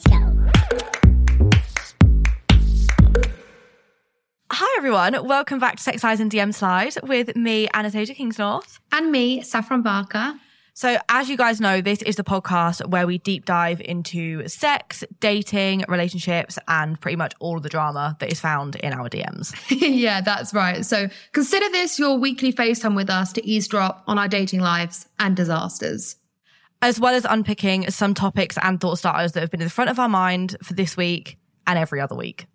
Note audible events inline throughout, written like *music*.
Let's go. Hi everyone, welcome back to Sex Lies and DM Slide with me, Anastasia Kingsnorth. And me, Saffron Barker. So, as you guys know, this is the podcast where we deep dive into sex, dating, relationships, and pretty much all of the drama that is found in our DMs. *laughs* yeah, that's right. So consider this your weekly FaceTime with us to eavesdrop on our dating lives and disasters. As well as unpicking some topics and thought starters that have been in the front of our mind for this week and every other week.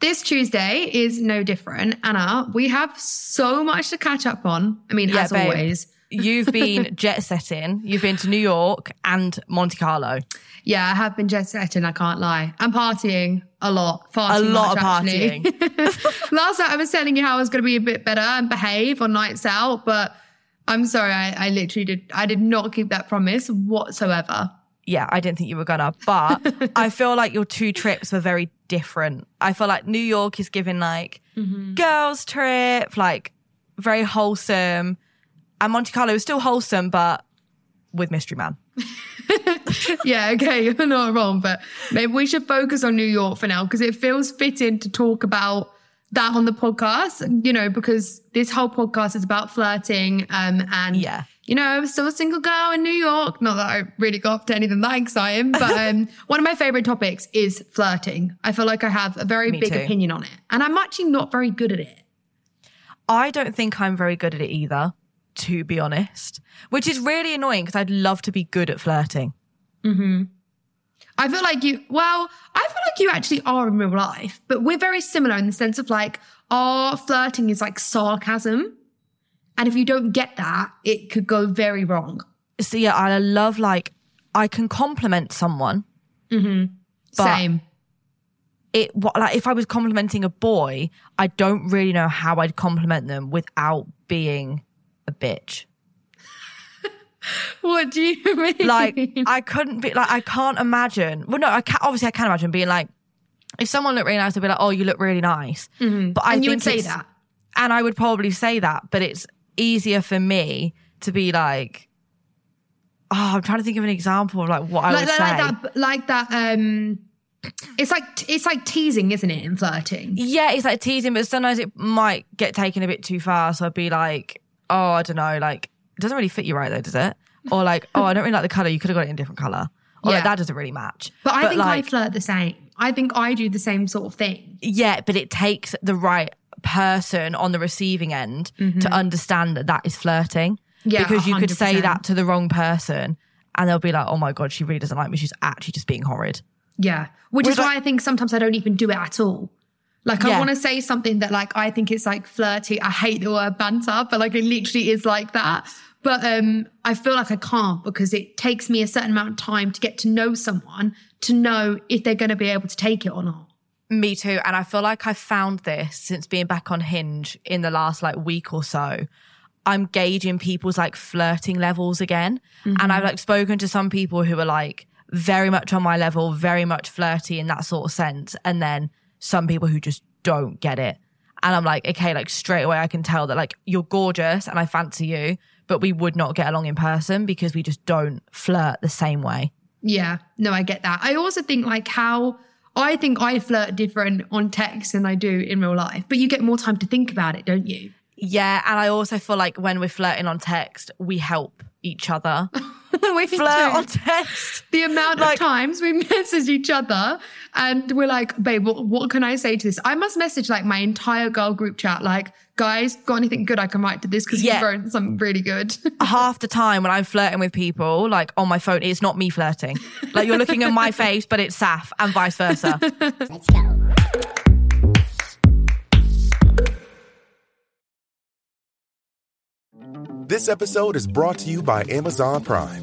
This Tuesday is no different. Anna, we have so much to catch up on. I mean, Yeah, as babe. always. *laughs* You've been jet setting, you've been to New York and Monte Carlo. Yeah, I have been jet setting, I can't lie. I'm partying a lot. Far A lot much, of actually. *laughs* Last night I was telling you how I was going to be a bit better and behave on nights out, but I'm sorry, I, I literally did. I did not keep that promise whatsoever. yeah, I didn't think you were gonna, but *laughs* I feel like your two trips were very different. I feel like New York is giving like mm-hmm. girls trip, like very wholesome, and Monte Carlo is still wholesome, but with Mystery Man. *laughs* yeah, okay, *laughs* you're not wrong, but maybe we should focus on New York for now because it feels fitting to talk about that on the podcast, you know, because this whole podcast is about flirting. Um, and Yeah. you know, I'm still a single girl in New York. Not that I really got to anything that exciting, but *laughs* um, one of my favorite topics is flirting. I feel like I have a very Me big too. opinion on it, and I'm actually not very good at it. I don't think I'm very good at it either, to be honest, which is really annoying because I'd love to be good at flirting. I feel like you, well, I feel like you actually are in real life, but we're very similar in the sense of like our flirting is like sarcasm. And if you don't get that, it could go very wrong. So yeah, I love like I can compliment someone. Mm-hmm. But- Same. it like if I was complimenting a boy, I don't really know how I'd compliment them without being a bitch. *laughs* What do you *laughs* mean? Like I couldn't be like I can't imagine. Well, no, I can't. obviously I can imagine being like if someone looked really nice, I'd be like, "Oh, you look really nice." But I and you would say that. and I would probably say that, but it's easier for me to be like, "Oh, I'm trying to think of an example of like what I Like, would like, say." like that, like that, um, it's like, it's like teasing, isn't it, in flirting? Yeah, it's like teasing, but sometimes it might get taken a bit too far. So I'd be like, oh, I don't know, like, doesn't really fit you right though, does it? Or like, oh, I don't really like the color. You could have got it in a different color. Or like, Yeah. that doesn't really match. But I think like, I flirt the same. I think I do the same sort of thing. yeah, but it takes the right person on the receiving end to understand that that is flirting. Mm-hmm. Yeah, because you could say 100%. that to the wrong person, and they'll be like, oh my god, she really doesn't like me. She's actually just being horrid. Yeah. Which is Whereas, why I think sometimes I don't even do it at all. Like I Yeah. want to say something that like I think it's like flirty. I hate the word banter, but like it literally is like that. But um I feel like I can't because it takes me a certain amount of time to get to know someone to know if they're going to be able to take it or not. Me too. And I feel like I've found this since being back on Hinge in the last like week or so. I'm gauging people's like flirting levels again. And I've like spoken to some people who are like very much on my level, very much flirty in that sort of sense. And then some people who just don't get it. And I'm like, okay, like straight away I can tell that like you're gorgeous and I fancy you, but we would not get along in person because we just don't flirt the same way. Yeah, no, I get that. I also think like how I think I flirt different on text than I do in real life, but you get more time to think about it, don't you? Yeah, and I also feel like when we're flirting on text, we help each other *laughs* we flirt do. on text. the amount Like- of times we *laughs* message each other and we're like, babe, what, what can I say to this? I must message like my entire girl group chat, like, guys, got anything good I can write to this because Yeah. you've written something really good. *laughs* Half the time when I'm flirting with people, like on my phone, it's not me flirting. Like you're looking at my face, but it's Saf, and vice versa. Let's *laughs* go. This episode is brought to you by Amazon Prime.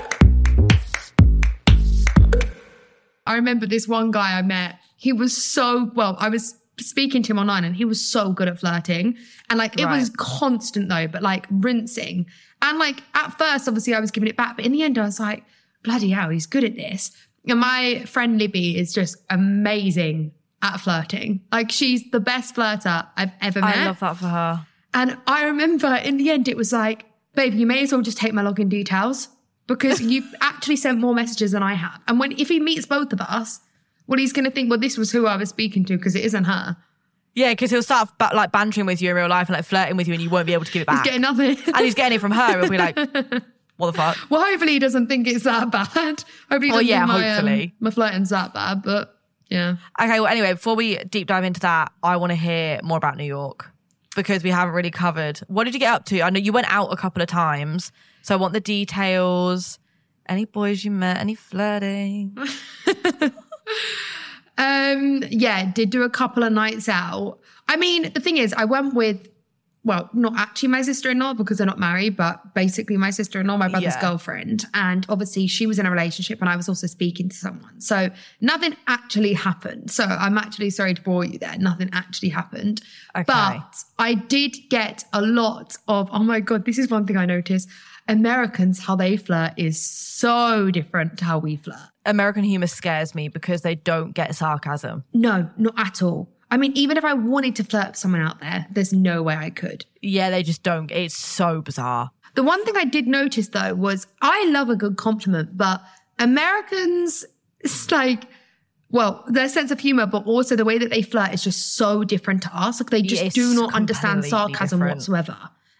I remember this one guy I met. He was so well. I was speaking to him online, and he was so good at flirting. And like it was constant though, but like rinsing. And like at first, obviously, I was giving it back, but in the end, I was like, bloody hell, he's good at this. And my friend Libby is just amazing at flirting. Like she's the best flirter I've ever met. I love that for her. And I remember in the end, it was like, babe, you may as well just take my login details because you actually sent more messages than I have. And when if he meets both of us, well, he's going to think, well, this was who I was speaking to because it isn't her. Yeah, because he'll start ba- like bantering with you in real life and like flirting with you, and you won't be able to give it back. He's getting nothing. and he's getting it from her. He'll be like, *laughs* "What the fuck?" well, hopefully he doesn't think it's that bad. *laughs* Hopefully, he Well, yeah, think my, um, hopefully. my flirting's that bad. But yeah, Okay, well, anyway, before we deep dive into that, I want to hear more about New York because we haven't really covered. What did you get up to? I know you went out a couple of times, so I want the details. Any boys you met? Any flirting? *laughs* Um, yeah, did do a couple of nights out. I mean, the thing is, I went with, well, not actually my sister in law because they're not married, but basically my sister in law, my brother's Yeah. girlfriend. And obviously she was in a relationship and I was also speaking to someone. So nothing actually happened. So I'm actually sorry to bore you there. Nothing actually happened. Okay. But I did get a lot of, oh my God, this is one thing I noticed. Americans, how they flirt is so different to how we flirt. American humor scares me because they don't get sarcasm. No, not at all. I mean, even if I wanted to flirt with someone out there, there's no way I could. Yeah, they just don't. It's so bizarre. The one thing I did notice though was I love a good compliment, but Americans, it's like, well, their sense of humor, but also the way that they flirt is just so different to us. Like they just it's do not understand sarcasm different. whatsoever.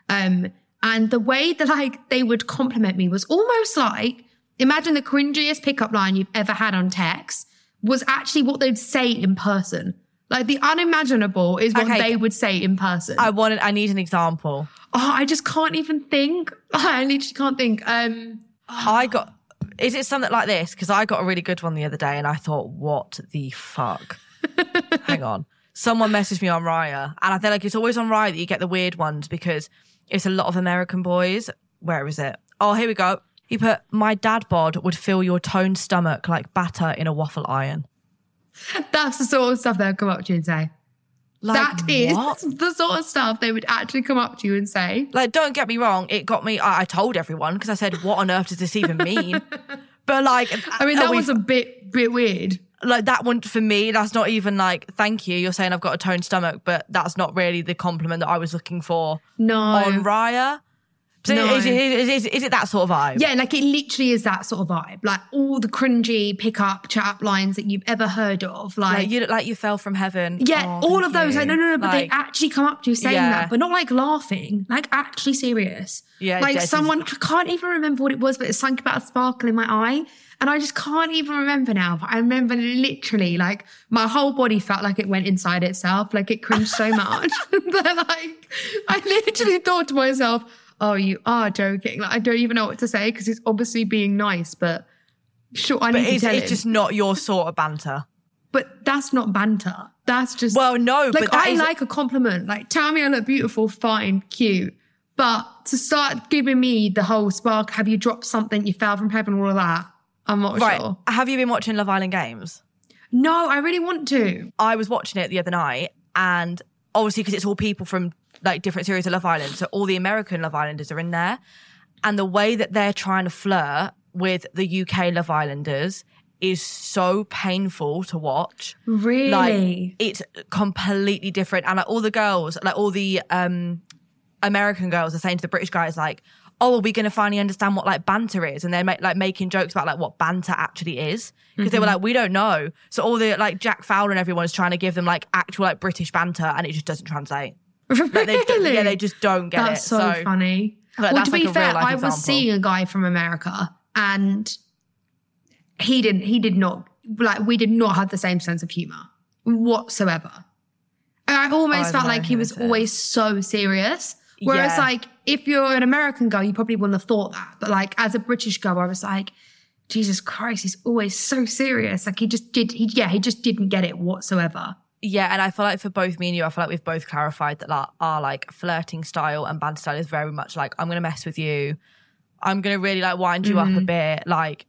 Um, and the way that like they would compliment me was almost like, imagine the cringiest pickup line you've ever had on text was actually what they'd say in person. Like the unimaginable is what Okay. they would say in person. I wanted. I need an example. oh, I just can't even think. *laughs* I literally can't think. Um, I got. Is it something like this? Because I got a really good one the other day, and I thought, what the fuck? *laughs* Hang on. Someone messaged me on Raya, and I feel like it's always on Raya that you get the weird ones because it's a lot of American boys. Where is it? Oh, here we go. He put, "My dad bod would fill your toned stomach like batter in a waffle iron." that's the sort of stuff they'll come up to you and say. Like, that is what? the sort of stuff they would actually come up to you and say. Like, don't get me wrong, it got me. I, I told everyone because I said, "What on earth does this even mean?" *laughs* but like, I mean, that was a bit bit weird. Like that one for me. That's not even like, "Thank you." You're saying I've got a toned stomach, but that's not really the compliment that I was looking for No. on Raya. So No. is, it, is, is, is it that sort of vibe? Yeah, like it literally is that sort of vibe. Like all the cringy pick-up chat lines that you've ever heard of. Like, Like you look like you fell from heaven. yeah, Oh, all of those. you. Like, no, no, no, but they actually come up to you saying Yeah. that, but not like laughing, like actually serious. Yeah, like someone, I can't even remember what it was, but it's something about a sparkle in my eye. And I just can't even remember now. But I remember literally like my whole body felt like it went inside itself. Like it cringed so much *laughs* that like I literally thought to myself, oh, you are joking. Like I don't even know what to say because it's obviously being nice, but sure, I but need to it's, tell it's him. just not your sort of banter. But that's not banter. That's just Well, no, Like but I is- like a compliment. Like tell me I look beautiful, fine, cute. But to start giving me the whole spark, have you dropped something? You fell from heaven, all of that. I'm not Right? sure. Have you been watching Love Island games? No, I really want to. I was watching it the other night, and obviously because it's all people from like different series of Love Island, so all the American Love Islanders are in there, and the way that they're trying to flirt with the UK Love Islanders is so painful to watch. Really? Like it's completely different, and like all the girls, like all the um American girls, are saying to the British guys like. Oh, are we going to finally understand what like banter is? And they're make, like making jokes about like what banter actually is because they were mm-hmm. like, we don't know. So all the like Jack Fowler and everyone is trying to give them like actual like British banter, and it just doesn't translate. Like, they. Yeah, they just don't get it. That's it. so, funny. Like, well, to be like a fair, I was example. seeing a guy from America and he didn't. He did not like. We did not have the same sense of humor whatsoever. And I almost I felt like he was always so serious. Whereas, Yeah. like, if you're an American girl, you probably wouldn't have thought that. But like, as a British girl, I was like, Jesus Christ, he's always so serious. Like, he just did. He yeah, he just didn't get it whatsoever. Yeah, and I feel like for both me and you, I feel like we've both clarified that like, our like flirting style and banter style is very much like I'm gonna mess with you, I'm gonna really like wind you Mm-hmm. up a bit, like,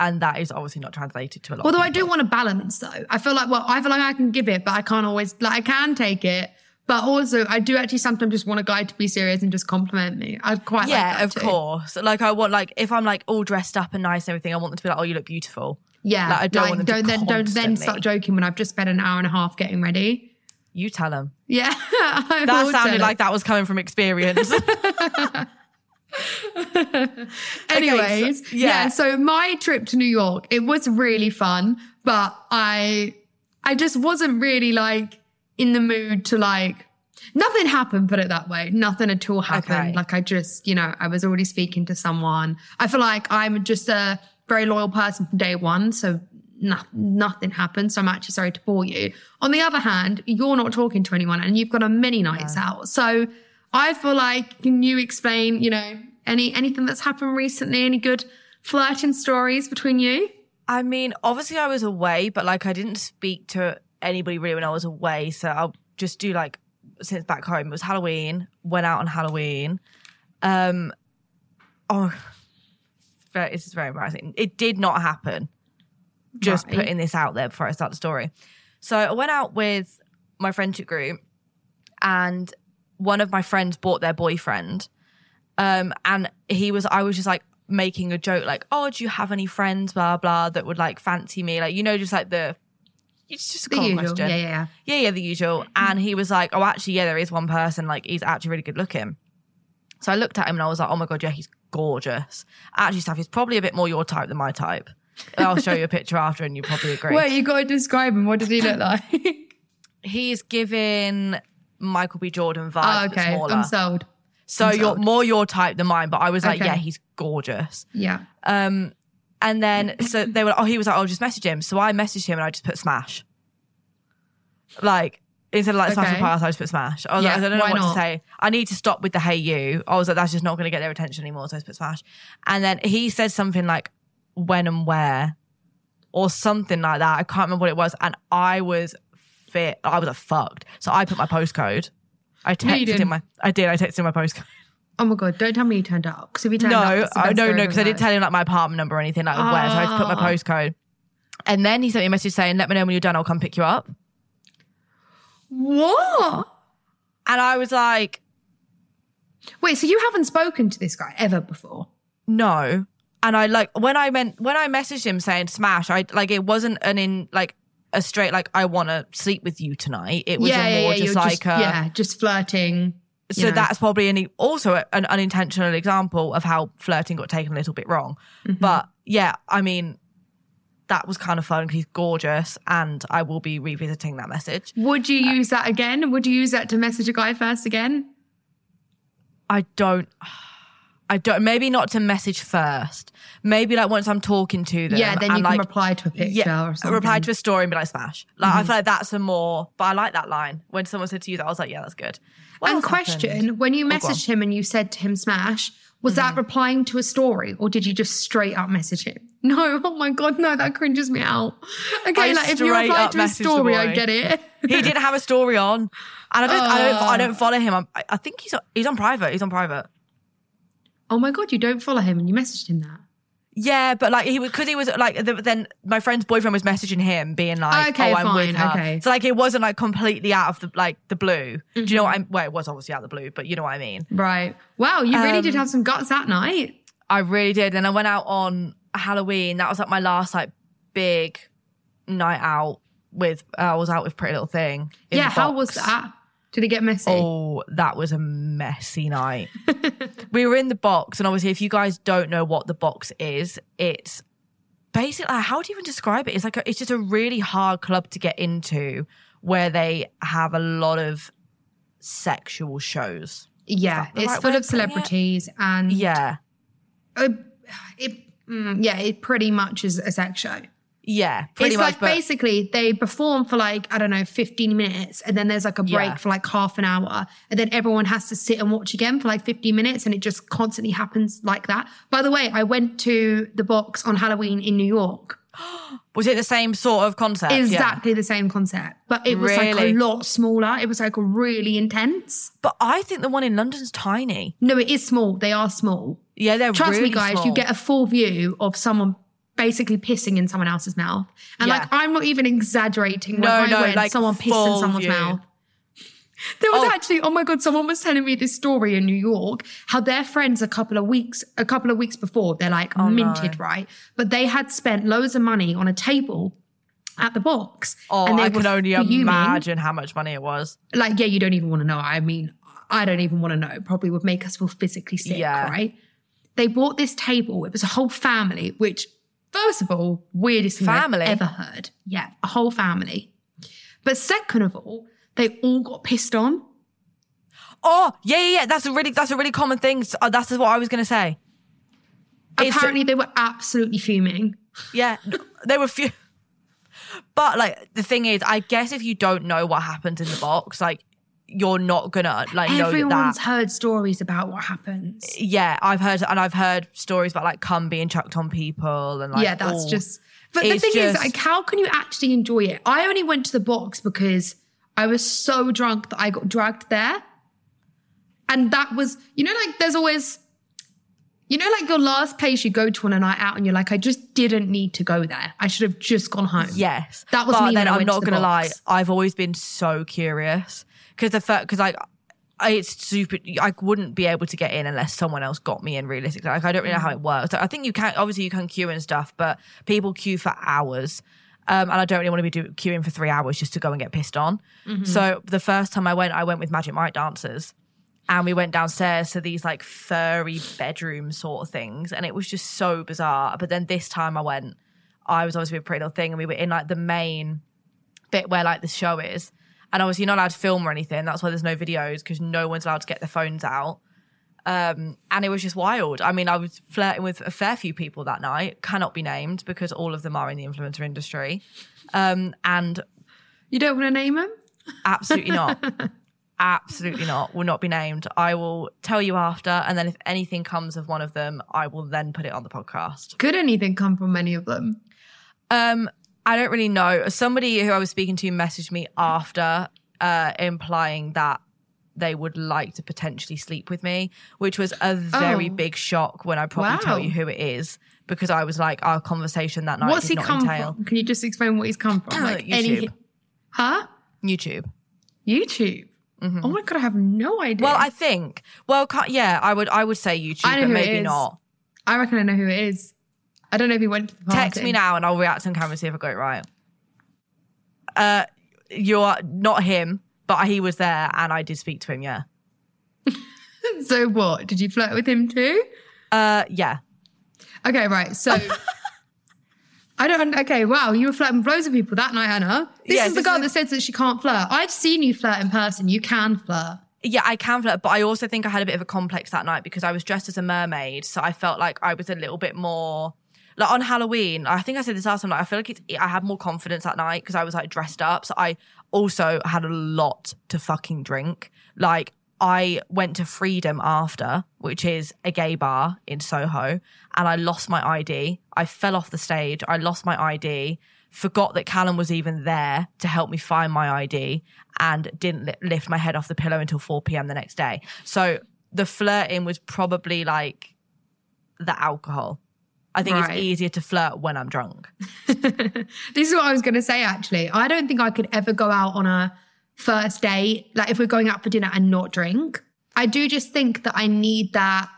and that is obviously not translated to a lot. Although I do want to balance though. I feel like, well, I feel like I can give it, but I can't always, like, I can take it. But also, I do actually sometimes just want a guy to be serious and just compliment me. I'd quite like yeah, that of too. course. Like I want like if I'm like all dressed up and nice and everything, I want them to be like, oh, you look beautiful. Yeah. Like, I don't want them to don't then, don't then start joking when I've just spent an hour and a half getting ready. You tell them. Yeah. *laughs* That sounded like that was coming from experience. *laughs* *laughs* Anyways, so- yeah. yeah. So my trip to New York, it was really fun, but I, I just wasn't really like in the mood to like. Nothing happened, put it that way. Nothing at all happened. Okay. Like I just, you know, I was already speaking to someone. I feel like I'm just a very loyal person from day one. So no, nothing happened. So I'm actually sorry to bore you. On the other hand, you're not talking to anyone and you've got a many nights out. So I feel like, can you explain, you know, any, anything that's happened recently? Any good flirting stories between you? I mean, obviously I was away, but like I didn't speak to anybody really when I was away. So I'll just do like since back home. It was Halloween. Went out on Halloween. Um, oh, very, this is very embarrassing. It did not happen. Just Right. putting this out there before I start the story. So I went out with my friendship group, and one of my friends bought their boyfriend. Um, and he was, I was just like making a joke, like, "Oh, do you have any friends, blah blah, that would like fancy me?" Like, you know, just like the, it's just a The common usual. question. Yeah, yeah, yeah. yeah, yeah, the usual. And he was like, "Oh, actually, yeah, there is one person. Like, he's actually really good looking." So I looked at him and I was like, "Oh my god, yeah, he's gorgeous." Actually, Saff, he's probably a bit more your type than my type. I'll show you a picture after, and you probably agree. Wait, you got to describe him. What does he look like? *laughs* He's giving Michael B. Jordan vibes, oh, okay. I'm sold. so I'm you're sold. more your type than mine. But I was like, Okay. yeah, he's gorgeous. Yeah. Um, and then *laughs* so they were, oh, he was like, oh, just message him. So I messaged him and I just put smash. Like instead of like smash Okay. the pass, I just put smash. I was Yeah, like, I don't know what not? to say. I need to stop with the hey you. I was like, that's just not going to get their attention anymore. So I just put smash. And then he said something like when and where, or something like that. I can't remember what it was. And I was fit. I was like, fucked. So I put my postcode. I No, texted him my. I did. I texted him my postcode. Oh my god! Don't tell me you turned up. Because if you turned No, up, I, no, no, because I didn't tell him like my apartment number or anything like where. So I just put my Ah. postcode. And then he sent me a message saying, "Let me know when you're done. I'll come pick you up." What? And I was like, Wait, so you haven't spoken to this guy ever before? "No." And I like when I meant when I messaged him saying "smash," I like it wasn't an in like a straight like I want to sleep with you tonight. It was yeah, a more yeah. just like just, a, yeah, just flirting. So know. that's probably an, also an unintentional example of how flirting got taken a little bit wrong. Mm-hmm. But yeah, I mean, that was kind of fun because he's gorgeous, and I will be revisiting that message. Would you use that again? Would you use that to message a guy first again? I don't. I don't. Maybe not to message first. Maybe like once I'm talking to them. yeah, then you and, can like, reply to a picture yeah, or something. reply to a story and be like smash. Like I feel like that's a more. But I like that line when someone said to you that I was like, yeah, that's good. What and question: happened? When you Oh, messaged him and you said to him "smash," was Mm-hmm. that replying to a story, or did you just straight up message him? *laughs* No, oh my god, no, that cringes me out. Okay, I like if you reply to a story, I get it. *laughs* he didn't have a story on, and I don't. I don't. I Oh. don't follow him. I'm, I, I think he's he's on private. He's on private. oh my god, you don't follow him and you messaged him that. Yeah, but like he was because he was like the, then my friend's boyfriend was messaging him, being like, Okay, "Oh, I'm with fine, her." okay. So like it wasn't like completely out of the like the blue. Do you know Mm-hmm. what I'm? Well, it was obviously out of the blue, but you know what I mean. Right. Wow, you really did Um, have some guts that night. I really did, and I went out on Halloween. That was like my last like big night out with. Uh, I was out with Pretty Little Thing. Yeah, how was that? Did it get messy? Oh, that was a messy night. *laughs* we were in the box, and obviously, if you guys don't know what the box is, it's basically how do you even describe it? It's like a, it's just a really hard club to get into, where they have a lot of sexual shows. yeah, it's right full of putting it? celebrities and Yeah, uh, it Mm, yeah, it pretty much is a sex show. Yeah, pretty it's much. like but basically they perform for like I don't know 15 minutes and then there's like a break Yeah. for like half an hour and then everyone has to sit and watch again for like 15 minutes and it just constantly happens like that. By the way, I went to the box on Halloween in New York. *gasps* was it the same sort of concept? Yeah. Exactly the same concept, but it was like a lot smaller. It was like really intense. But I think the one in London's tiny. No, it is small. They are small. Yeah, they're Trust really me, guys, small. you get a full view of someone basically pissing in someone else's mouth. And Yeah. like, I'm not even exaggerating when No, I no, went, like, someone pissed in someone's view. mouth. There was Oh. actually, oh my god, someone was telling me this story in New York, how their friends a couple of weeks, a couple of weeks before, they're like Oh, minted, right? But they had spent loads of money on a table at the box. Oh, and they I can only fuming. imagine how much money it was. Like, yeah, you don't even want to know. I mean, I don't even want to know. Probably would make us feel physically sick, Yeah. right? They bought this table. It was a whole family, which, first of all, weirdest thing Family? I've ever heard. Yeah, a whole family. But second of all, they all got pissed on. Oh, yeah, yeah, yeah. That's a really that's a really common thing. So, uh, that's what I was gonna say. It's- Apparently, they were absolutely fuming. Yeah, they were few. *laughs* But like the thing is, I guess if you don't know what happens in the box, like you're not gonna like know Everyone's heard stories about what happens. Yeah, I've heard and I've heard stories about like cum being chucked on people and like yeah, that's all- just. But the thing is, like, how can you actually enjoy it? I only went to the box because I was so drunk that I got dragged there. And that was, you know, like there's always, you know, like your last place you go to on a night out and you're like, I just didn't need to go there. I should have just gone home. Yes, That was but me Then I'm not gonna lie. I've always been so curious because the fact because like I- it's super. I wouldn't be able to get in unless someone else got me in. Realistically, like I don't really know how it works. Like, I think you can obviously you can queue and stuff, but people queue for hours. Um, and I don't really want to be do, queuing for three hours just to go and get pissed on. Mm-hmm. So the first time I went, I went with Magic Mike dancers and we went downstairs to these like furry bedroom sort of things and it was just so bizarre but then this time i went i was obviously with pretty little thing and we were in like the main bit where like the show is and obviously you're not allowed to film or anything that's why there's no videos because no one's allowed to get their phones out um, and it was just wild. I mean, I was flirting with a fair few people that night, cannot be named because all of them are in the influencer industry. Um, and You don't want to name them? Absolutely not. *laughs* Absolutely not. Will not be named. I will tell you after, and then if anything comes of one of them, I will then put it on the podcast. Could anything come from any of them? Um, I don't really know. Somebody who I was speaking to messaged me after, uh, implying that they would like to potentially sleep with me, which was a very Oh. big shock when I probably tell you who it is because I was like, our conversation that night What's he come entail from? Can you just explain what he's come from? *clears throat* Like any, YouTube. huh? YouTube. YouTube. Oh my god, I have no idea. Mm-hmm. Well, I think. Well, yeah, I would. I would say YouTube, I know but who maybe is. not. I reckon I know who it is. I don't know if he went to the party. Text me now and I'll react on camera and see if I got it right. Uh, you're not him, but he was there and I did speak to him. Yeah. *laughs* So what? Did you flirt with him too? Uh, yeah. Okay, right. So *laughs* I don't. Okay, wow. You were flirting with loads of people that night, Anna. This Yeah, is the girl is- that says that she can't flirt. I've seen you flirt in person. You can flirt. Yeah, I can flirt, but I also think I had a bit of a complex that night because I was dressed as a mermaid, so I felt like I was a little bit more like on Halloween. I think I said this last time. Like I feel like it's, I had more confidence that night because I was like dressed up. So I also had a lot to fucking drink. Like I went to Freedom after, which is a gay bar in Soho, and I lost my ID. I fell off the stage. I lost my ID. Forgot that Callum was even there to help me find my ID and didn't li- lift my head off the pillow until 4 p.m. the next day. So the flirting was probably like the alcohol. I think Right. it's easier to flirt when I'm drunk. *laughs* This is what I was going to say, actually. I don't think I could ever go out on a first date, like if we're going out for dinner and not drink. I do just think that I need that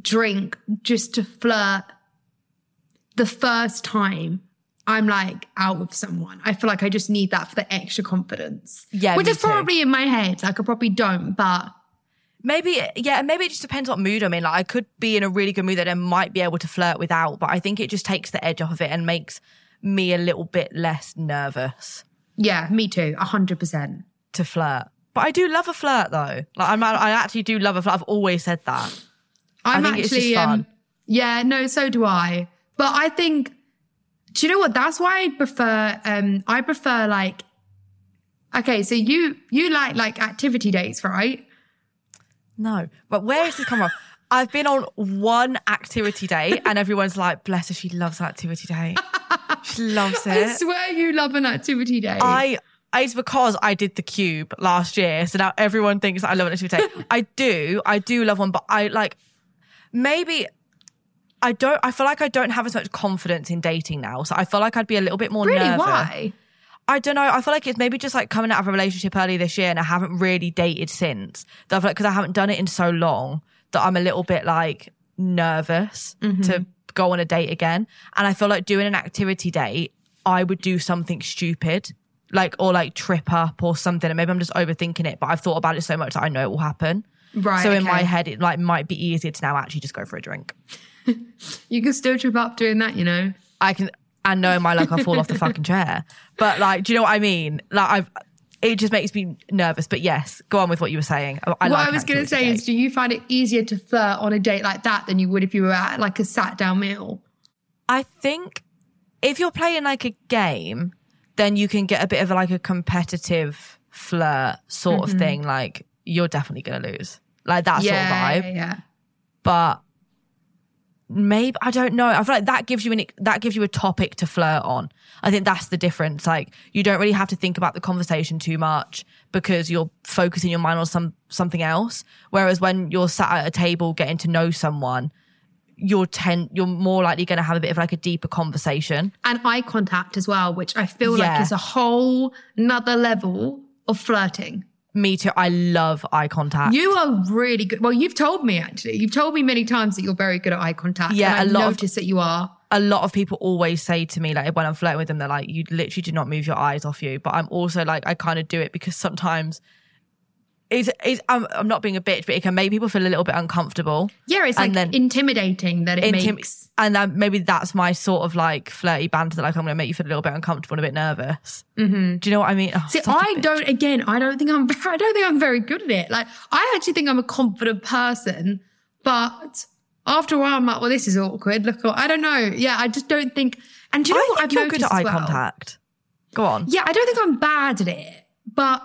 drink just to flirt the first time I'm like out with someone. I feel like I just need that for the extra confidence. Yeah, Which is too. probably in my head. Like I probably don't, but Maybe, yeah, maybe it just depends what mood I'm in. Like, I could be in a really good mood that I might be able to flirt without, but I think it just takes the edge off of it and makes me a little bit less nervous yeah, me too. A hundred percent. to flirt. But I do love a flirt though. Like, I'm, I actually do love a flirt. I've always said that. I'm think it's just actually fun. um Yeah, no, so do I. But I think, do you know what? That's why I prefer, um, I prefer like, okay, so you, you like like activity dates, right? No, but where is this come from? I've been on one activity day *laughs* and everyone's like, bless her, she loves activity day. She loves it. I swear you love an activity day. I it's because I did the cube last year, so now everyone thinks I love an activity day. *laughs* I do, I do love one, but I like maybe I don't. I feel like I don't have as much confidence in dating now, so I feel like I'd be a little bit more really? nervous. Why? I don't know. I feel like it's maybe just like coming out of a relationship early this year, and I haven't really dated since. That like because I haven't done it in so long that I'm a little bit like nervous mm-hmm. to go on a date again. And I feel like doing an activity date, I would do something stupid, like or like trip up or something. And maybe I'm just overthinking it, but I've thought about it so much that I know it will happen. Right. So in my head, it like might be easier to now actually just go for a drink. *laughs* you can still trip up doing that, you know? I can and know my luck I'll fall off the fucking chair. But like, do you know what I mean? Like I've it just makes me nervous. But yes, go on with what you were saying. I, I what like I was going to say is, do you find it easier to flirt on a date like that than you would if you were at like a sat down meal? I think if you're playing like a game, then you can get a bit of like a competitive flirt sort Mm-hmm. of thing. Like you're definitely gonna lose. Like that yeah, sort of vibe. yeah, yeah. But maybe I don't know. I feel like that gives you an that gives you a topic to flirt on. I think that's the difference. Like you don't really have to think about the conversation too much because you're focusing your mind on some something else. Whereas when you're sat at a table getting to know someone, you're ten you're more likely going to have a bit of like a deeper conversation. And eye contact as well, which I feel Yeah. like is a whole another level of flirting. Me too. I love eye contact. You are really good. Well, you've told me actually. You've told me many times that you're very good at eye contact. Yeah, and I've a lot of- noticed that you are. a lot of people always say to me, like when I'm flirting with them, they're like, "You literally do not move your eyes off you." But I'm also like, I kind of do it because sometimes it's, it's I'm, I'm not being a bitch, but it can make people feel a little bit uncomfortable. Yeah, it's like then- intimidating that it Intim- makes. and then maybe that's my sort of like flirty banter that like I'm going to make you feel a little bit uncomfortable and a bit nervous. Mm-hmm. Do you know what I mean? Oh, See, I don't. Again, I don't think I'm. *laughs* I don't think I'm very good at it. Like, I actually think I'm a confident person, but after a while, I'm like, well, this is awkward. Look, I don't know. Yeah, I just don't think. And do you know I what I've you're good at eye well? contact. Go on. Yeah, I don't think I'm bad at it. But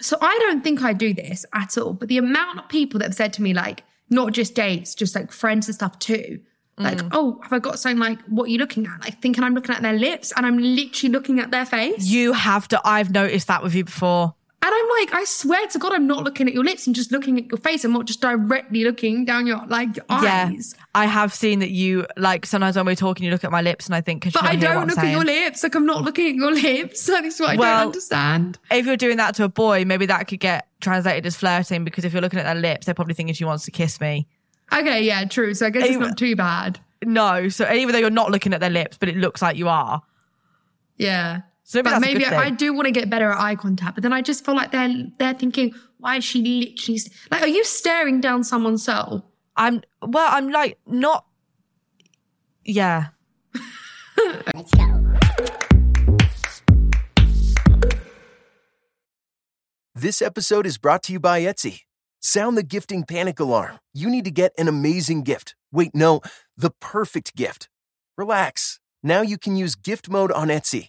so I don't think I do this at all. But the amount of people that have said to me, like, not just dates, just like friends and stuff too. Like, Mm. oh, have I got something like, what are you looking at? Like, thinking I'm looking at their lips and I'm literally looking at their face. You have to. I've noticed that with you before. And I'm like, I swear to God, I'm not looking at your lips. I'm just looking at your face. I'm not just directly looking down your like Yeah, eyes. I have seen that you like sometimes when we're talking, you look at my lips, and I think, But I don't look at your lips. Like I'm not looking at your lips. *laughs* That is what I Well- don't understand. if you're doing that to a boy, maybe that could get translated as flirting because if you're looking at their lips, they're probably thinking she wants to kiss me. Okay, yeah, true. So I guess it's not too bad. No, so even though you're not looking at their lips, but it looks like you are. Yeah. So maybe but maybe I, I do want to get better at eye contact, but then I just feel like they're they're thinking, why is she literally st- like? Are you staring down someone's soul? I'm well, I'm like not. Yeah, *laughs* Let's go. This episode is brought to you by Etsy. Sound the gifting panic alarm. You need to get an amazing gift. Wait, no, the perfect gift. Relax. Now you can use gift mode on Etsy.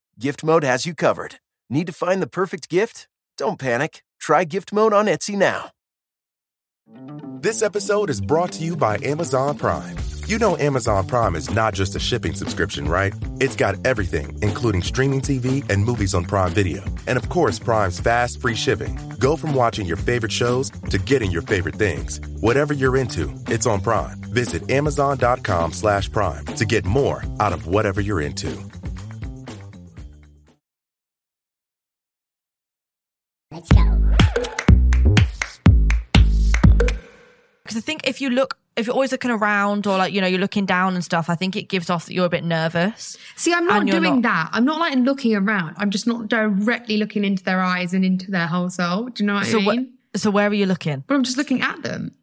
gift mode has you covered. Need to find the perfect gift? Don't panic. Try gift mode on Etsy now. This episode is brought to you by Amazon Prime. You know Amazon Prime is not just a shipping subscription, right? It's got everything, including streaming TV and movies on Prime Video. And of course, Prime's fast, free shipping. Go from watching your favorite shows to getting your favorite things. Whatever you're into, it's on Prime. Visit amazon.com slash prime to get more out of whatever you're into. Let's go. because I think if you look, if you're always looking around or like you know you're looking down and stuff, I think it gives off that you're a bit nervous. See, I'm not doing not- that. I'm not like looking around. I'm just not directly looking into their eyes and into their whole soul. Do you know what So I wh- mean? so where are you looking? but I'm just looking at them.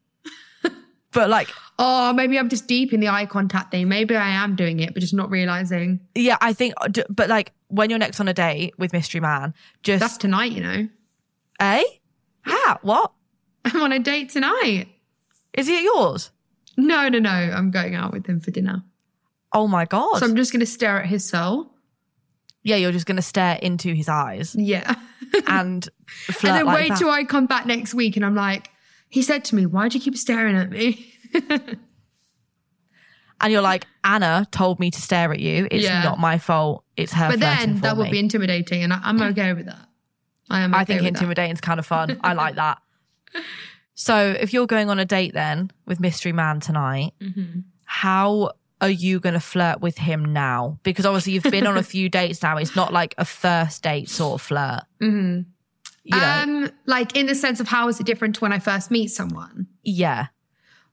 *laughs* But like, Oh, maybe I'm just deep in the eye contact thing. Maybe I am doing it, but just not realizing. yeah, I think. Uh, but like, when you're next on a date with Mystery Man, just That's tonight, you know. Eh? How? What I'm on a date tonight. is he at yours? No, no, no. I'm going out with him for dinner. Oh my god! So I'm just going to stare at his soul. yeah, you're just gonna stare into his eyes Yeah. *laughs* and flirt and then like wait that. till I come back next week and I'm like, he said to me, why do you keep staring at me? *laughs* and you're like, Anna told me to stare at you. It's Yeah. not my fault. It's her. but then that would be intimidating and I, I'm okay with that. I am. I think with that. intimidating is kind of fun. I like that. *laughs* So if you're going on a date then with Mystery Man tonight, Mm-hmm. how are you going to flirt with him now? Because obviously you've been on a *laughs* few dates now. It's not like a first date sort of flirt. Mm-hmm. You know, Um, like in the sense of how is it different to when I first meet someone? yeah.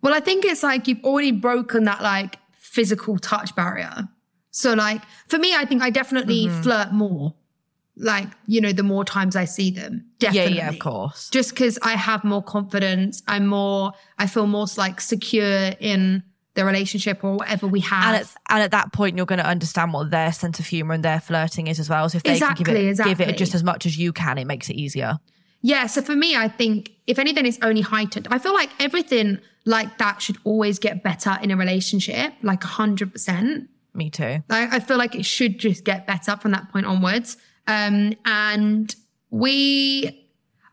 Well, I think it's like you've already broken that like physical touch barrier. So like for me, I think I definitely Mm-hmm. flirt more. Like, you know, the more times I see them. Yeah, Definitely. yeah, of course. Just because I have more confidence. I'm more, I feel more like secure in the relationship or whatever we have. And at, and at that point, you're going to understand what their sense of humor and their flirting is as well. So if they can give Exactly, it, give it just as much as you can, it makes it easier. Yeah, so for me, I think if anything, it's only heightened. I feel like everything like that should always get better in a relationship, like 100%. Me too. I, I feel like it should just get better from that point onwards. Um, and we,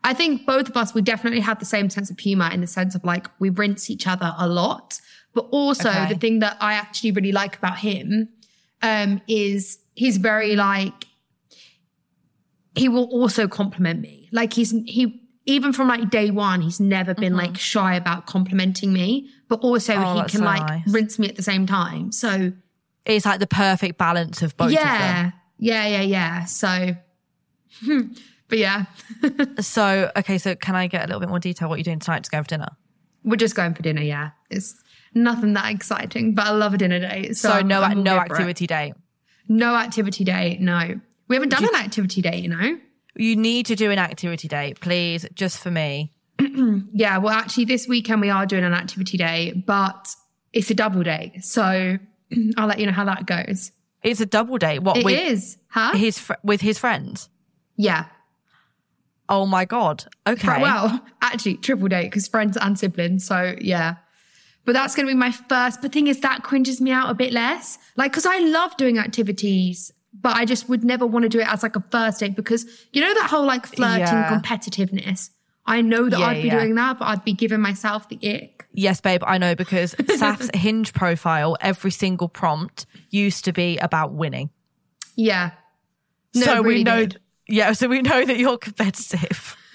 I think both of us, we definitely have the same sense of humor in the sense of like we rinse each other a lot. But also Okay. the thing that I actually really like about him um, is he's very like, he will also compliment me. Like he's, he, even from like day one, he's never been like shy about complimenting me, but also Mm-hmm. Oh, he can so like nice. rinse me at the same time. So It's like the perfect balance of both of them. Yeah, yeah, yeah. So, *laughs* but yeah, *laughs* So, okay, so can I get a little bit more detail what you're doing tonight to go for dinner? we're just going for dinner. Yeah, it's nothing that exciting, but I love a dinner date. So, So, no I'm no it. activity date. no activity date. No, we haven't done an activity date. You know. You need to do an activity date, please, just for me. *clears throat* Yeah, well, actually, this weekend we are doing an activity day, but it's a double date. So *clears throat* I'll let you know how that goes. It's a double date. What It with is, huh? his fr- with his friends? yeah. Oh my god. Okay. Well, actually, triple date because friends and siblings. So yeah. But that's going to be my first. But thing is, that cringes me out a bit less. Like, because I love doing activities, but I just would never want to do it as like a first date because you know that whole like flirting Yeah. competitiveness. I know that Yeah, I'd be yeah. doing that, but I'd be giving myself the ick. Yes, babe, I know because *laughs* Saf's hinge profile, every single prompt used to be about winning. Yeah. No, so really we know did. Yeah, so we know that you're competitive. *laughs*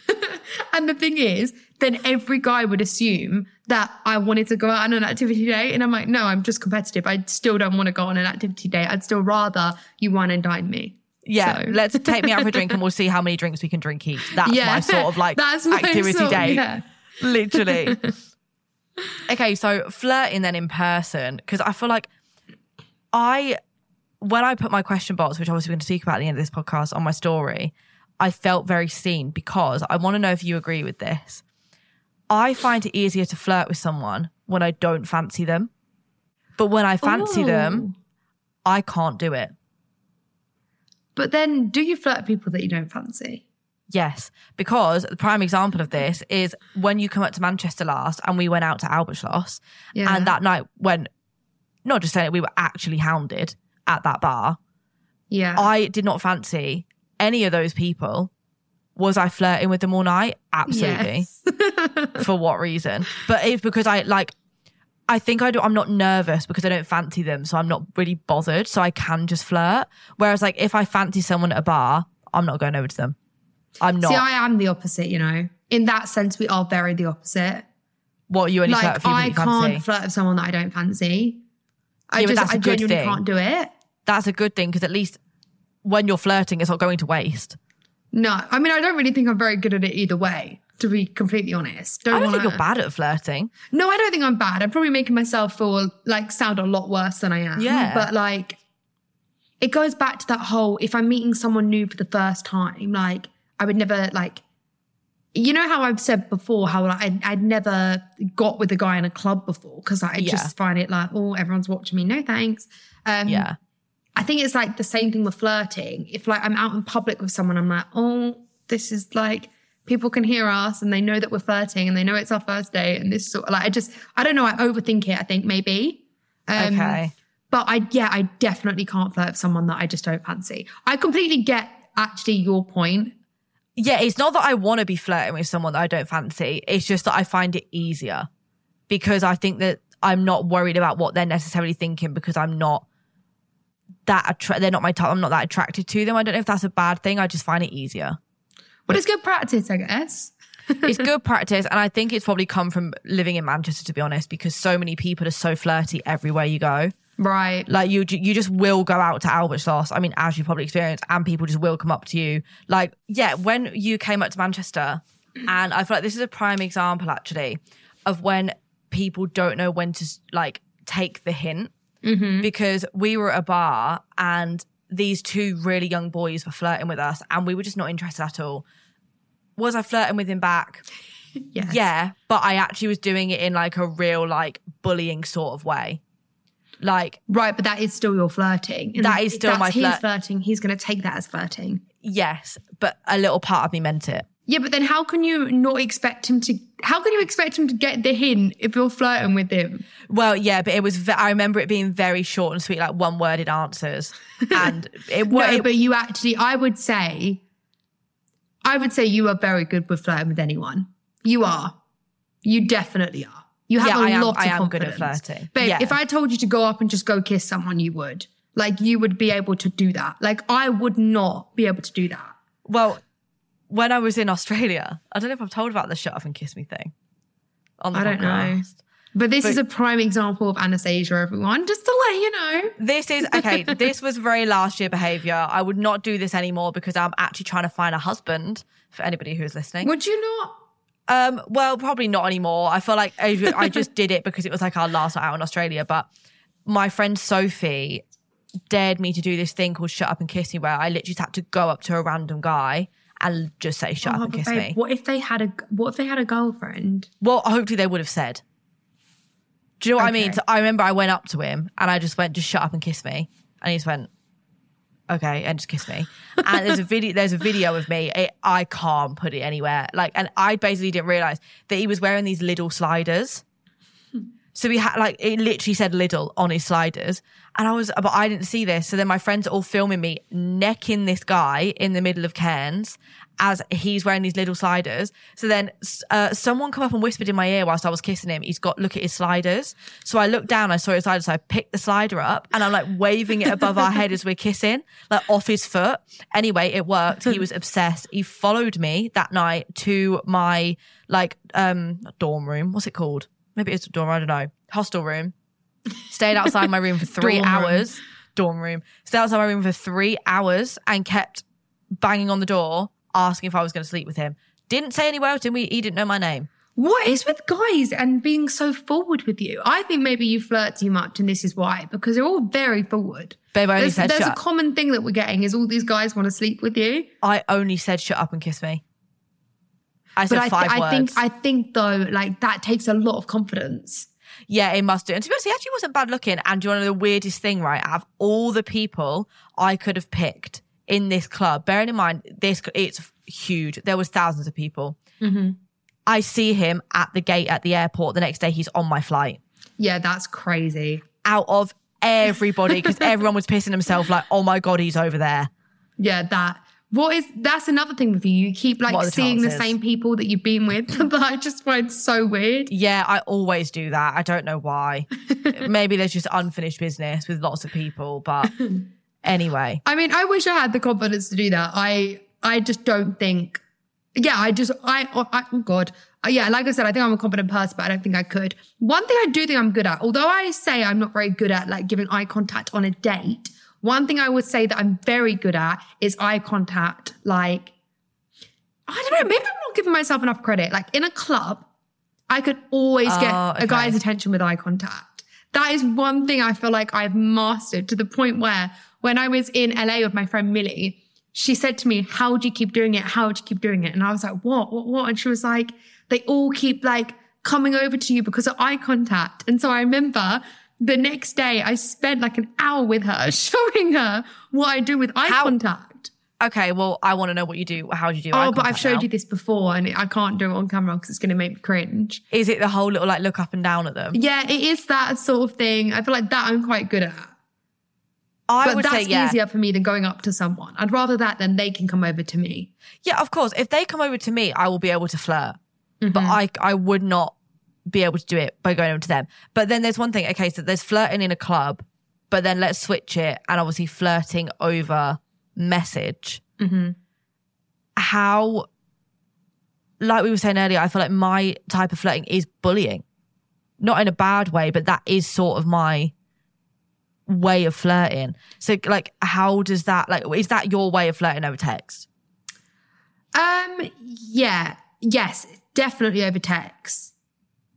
And the thing is, then every guy would assume that I wanted to go out on an activity date. And I'm like, no, I'm just competitive. I still don't want to go on an activity date. I'd still rather you wine and dine me. Yeah, So- let's take me out for a drink and we'll *laughs* see how many drinks we can drink each. That's my sort of like *laughs* That's activity sort- date. yeah. Literally. *laughs* okay, so flirting then in person, because I feel like I, when I put my question box, which I we're going to speak about at the end of this podcast on my story, I felt very seen because I want to know if you agree with this. I find it easier to flirt with someone when I don't fancy them. But when I fancy them, Oh. I can't do it. But then do you flirt with people that you don't fancy? Yes, because the prime example of this is when you come up to Manchester last and we went out to Albert Schloss. Yeah. And that night when, not just saying it, we were actually hounded at that bar. Yeah. I did not fancy any of those people. Was I flirting with them all night? Absolutely. Yes. *laughs* For what reason? But it's because I like, I think I do, I'm not nervous because I don't fancy them. So I'm not really bothered. So I can just flirt. Whereas like if I fancy someone at a bar, I'm not going over to them. I'm not. See, I am the opposite, you know. In that sense, we are very the opposite. what you only flirt Like with people I you fancy. can't flirt with someone that I don't fancy. I Yeah, just I genuinely thing. can't do it. That's a good thing because at least when you're flirting, it's not going to waste. No, I mean I don't really think I'm very good at it either way. To be completely honest. Don't I don't wanna, think you're bad at flirting. No, I don't think I'm bad. I'm probably making myself feel like sound a lot worse than I am. Yeah. But like, it goes back to that whole if I'm meeting someone new for the first time, like, I would never, like, you know how I've said before how like, I'd, I'd never got with a guy in a club before because I Yeah. just find it like, oh, everyone's watching me. No thanks. Um, Yeah. I think it's like the same thing with flirting. If like I'm out in public with someone, I'm like, oh, this is like people can hear us and they know that we're flirting and they know it's our first date and this sort of like I just I don't know. I overthink it. I think maybe. Um, Okay. But I yeah, I definitely can't flirt with someone that I just don't fancy. I completely get actually your point. Yeah, it's not that I want to be flirting with someone that I don't fancy. It's just that I find it easier because I think that I'm not worried about what they're necessarily thinking because I'm not that attra- they're not my type. I'm not that attracted to them. I don't know if that's a bad thing. I just find it easier. But it's good practice, I guess. *laughs* It's good practice, and I think it's probably come from living in Manchester, to be honest, because so many people are so flirty everywhere you go. Right. Like you, you just will go out to Albert Schloss. I mean, as you probably experienced, and people just will come up to you. Like, yeah, when you came up to Manchester, and I feel like this is a prime example actually of when people don't know when to like take the hint mm-hmm. because we were at a bar and these two really young boys were flirting with us, and we were just not interested at all. Was I flirting with him back? *laughs* Yes. Yeah, but I actually was doing it in like a real like bullying sort of way. Like Right, but that is still your flirting. And That is still my flirt- flirting. He's going to take that as flirting. yes, but a little part of me meant it. Yeah, but then how can you not expect him to? How can you expect him to get the hint if you're flirting with him? Well, yeah, but it was. Ve- I remember it being very short and sweet, like one-worded answers, *laughs* and it No, was. but you actually, I would say, I would say you are very good with flirting with anyone. You are. You definitely are. You have Yeah, a I am- lot I of am good at flirting. But Yeah. if I told you to go up and just go kiss someone, you would. Like you would be able to do that. Like I would not be able to do that. well, when I was in Australia, I don't know if I've told about the shut up and kiss me thing. On the I don't know. But this But- is a prime example of Anastasia, everyone. Just to let you know. This is okay. *laughs* this was very last year behavior. I would not do this anymore because I'm actually trying to find a husband for anybody who's listening. Would you not? Um, well, probably not anymore. I feel like I, I *laughs* just did it because it was like our last night out in Australia. But my friend Sophie dared me to do this thing called "Shut Up and Kiss Me," where I literally just had to go up to a random guy and just say "Shut Oh, up and kiss babe, me." What if they had a What if they had a girlfriend? Well, hopefully they would have said. Do you know what I mean? So I remember I went up to him and I just went, "Just shut up and kiss me," and he just went, "Okay," and just kissed me. And there's a video. There's a video of me. It, I can't put it anywhere. Like, and I basically didn't realize that he was wearing these Lidl sliders. So he had like it literally said Lidl on his sliders. And I was but I didn't see this. So then my friends are all filming me necking this guy in the middle of Cairns as he's wearing these Lidl sliders. So then uh, someone come up and whispered in my ear whilst I was kissing him, he's got look at his sliders. So I looked down, I saw his sliders, so I picked the slider up and I'm like waving it above our head as we're kissing, like off his foot. Anyway, it worked. He was obsessed. He followed me that night to my like um dorm room. What's it called? Maybe it's a dorm, I don't know. Hostel room. Stayed outside my room for three Dorm room. hours. Dorm room. Stayed outside my room for three hours and kept banging on the door, asking if I was going to sleep with him. Didn't say any words to me. He didn't know my name. What is with guys and being so forward with you? I think maybe you flirt too much, and this is why because they're all very forward. Babe, I only There's, said there's shut a up. common thing that we're getting is all these guys want to sleep with you. I only said shut up and kiss me. I said But I, five th- I words. think I think though, like that takes a lot of confidence. Yeah, it must do. And to be honest, he actually wasn't bad looking. And do you want to know the weirdest thing, right? Out of all the people I could have picked in this club, bearing in mind this, it's huge. There was thousands of people. Mm-hmm. I see him at the gate at the airport. The next day, he's on my flight. Yeah, that's crazy. Out of everybody, because *laughs* everyone was pissing himself like, "Oh my god, he's over there." Yeah, that. What is that's another thing with you. You keep like the seeing the same people that you've been with *laughs* that I just find so weird. Yeah, I always do that. I don't know why. *laughs* Maybe there's just unfinished business with lots of people, but anyway. I mean, I wish I had the confidence to do that. I I just don't think. Yeah, I just I, I oh god. Uh, Yeah, like I said, I think I'm a confident person, but I don't think I could. One thing I do think I'm good at, although I say I'm not very good at like giving eye contact on a date, one thing I would say that I'm very good at is eye contact. Like I don't know, maybe I'm not giving myself enough credit. Like in a club, I could always get Oh, a guy's attention with eye contact. That is one thing I feel like I've mastered to the point where when I was in LA with my friend Millie, she said to me, How do you keep doing it? How do you keep doing it? And I was like, What? What? What? And she was like, They all keep like coming over to you because of eye contact. And so I remember the next day I spent like an hour with her *laughs* showing her what I do with eye How- contact. Okay, well, I want to know what you do. How do you do? Oh, but I've showed now. you this before and I can't do it on camera because it's going to make me cringe. Is it the whole little like look up and down at them? Yeah, it is that sort of thing. I feel like that I'm quite good at. I but would that's say yeah. easier for me than going up to someone. I'd rather that than they can come over to me. Yeah, of course. If they come over to me, I will be able to flirt. But Mm-hmm. I I would not be able to do it by going over to them. But then there's one thing, okay, so there's flirting in a club, but then let's switch it and obviously flirting over message. Mm-hmm. How like we were saying earlier, I feel like my type of flirting is bullying. Not in a bad way, but that is sort of my way of flirting. So like how does that like is that your way of flirting over text? Um, yeah, yes, definitely over text.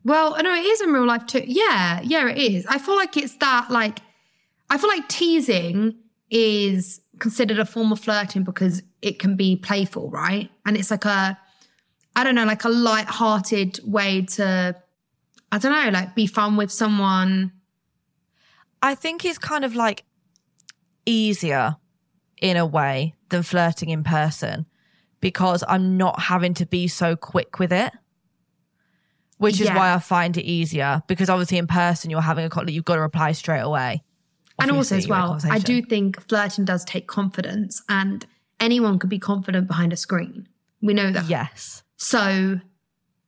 Well, no, it is in real life too. Yeah, yeah, it is. I feel like it's that like, I feel like teasing is considered a form of flirting because it can be playful, right? And it's like a, I don't know, like a light-hearted way to, I don't know, like be fun with someone. I think it's kind of like easier in a way than flirting in person because I'm not having to be so quick with it. Which is Yeah. why I find it easier because obviously in person you're having a call you've got to reply straight away. and also as you're in a well, I do think flirting does take confidence and anyone can be confident behind a screen. We know that. Yes. So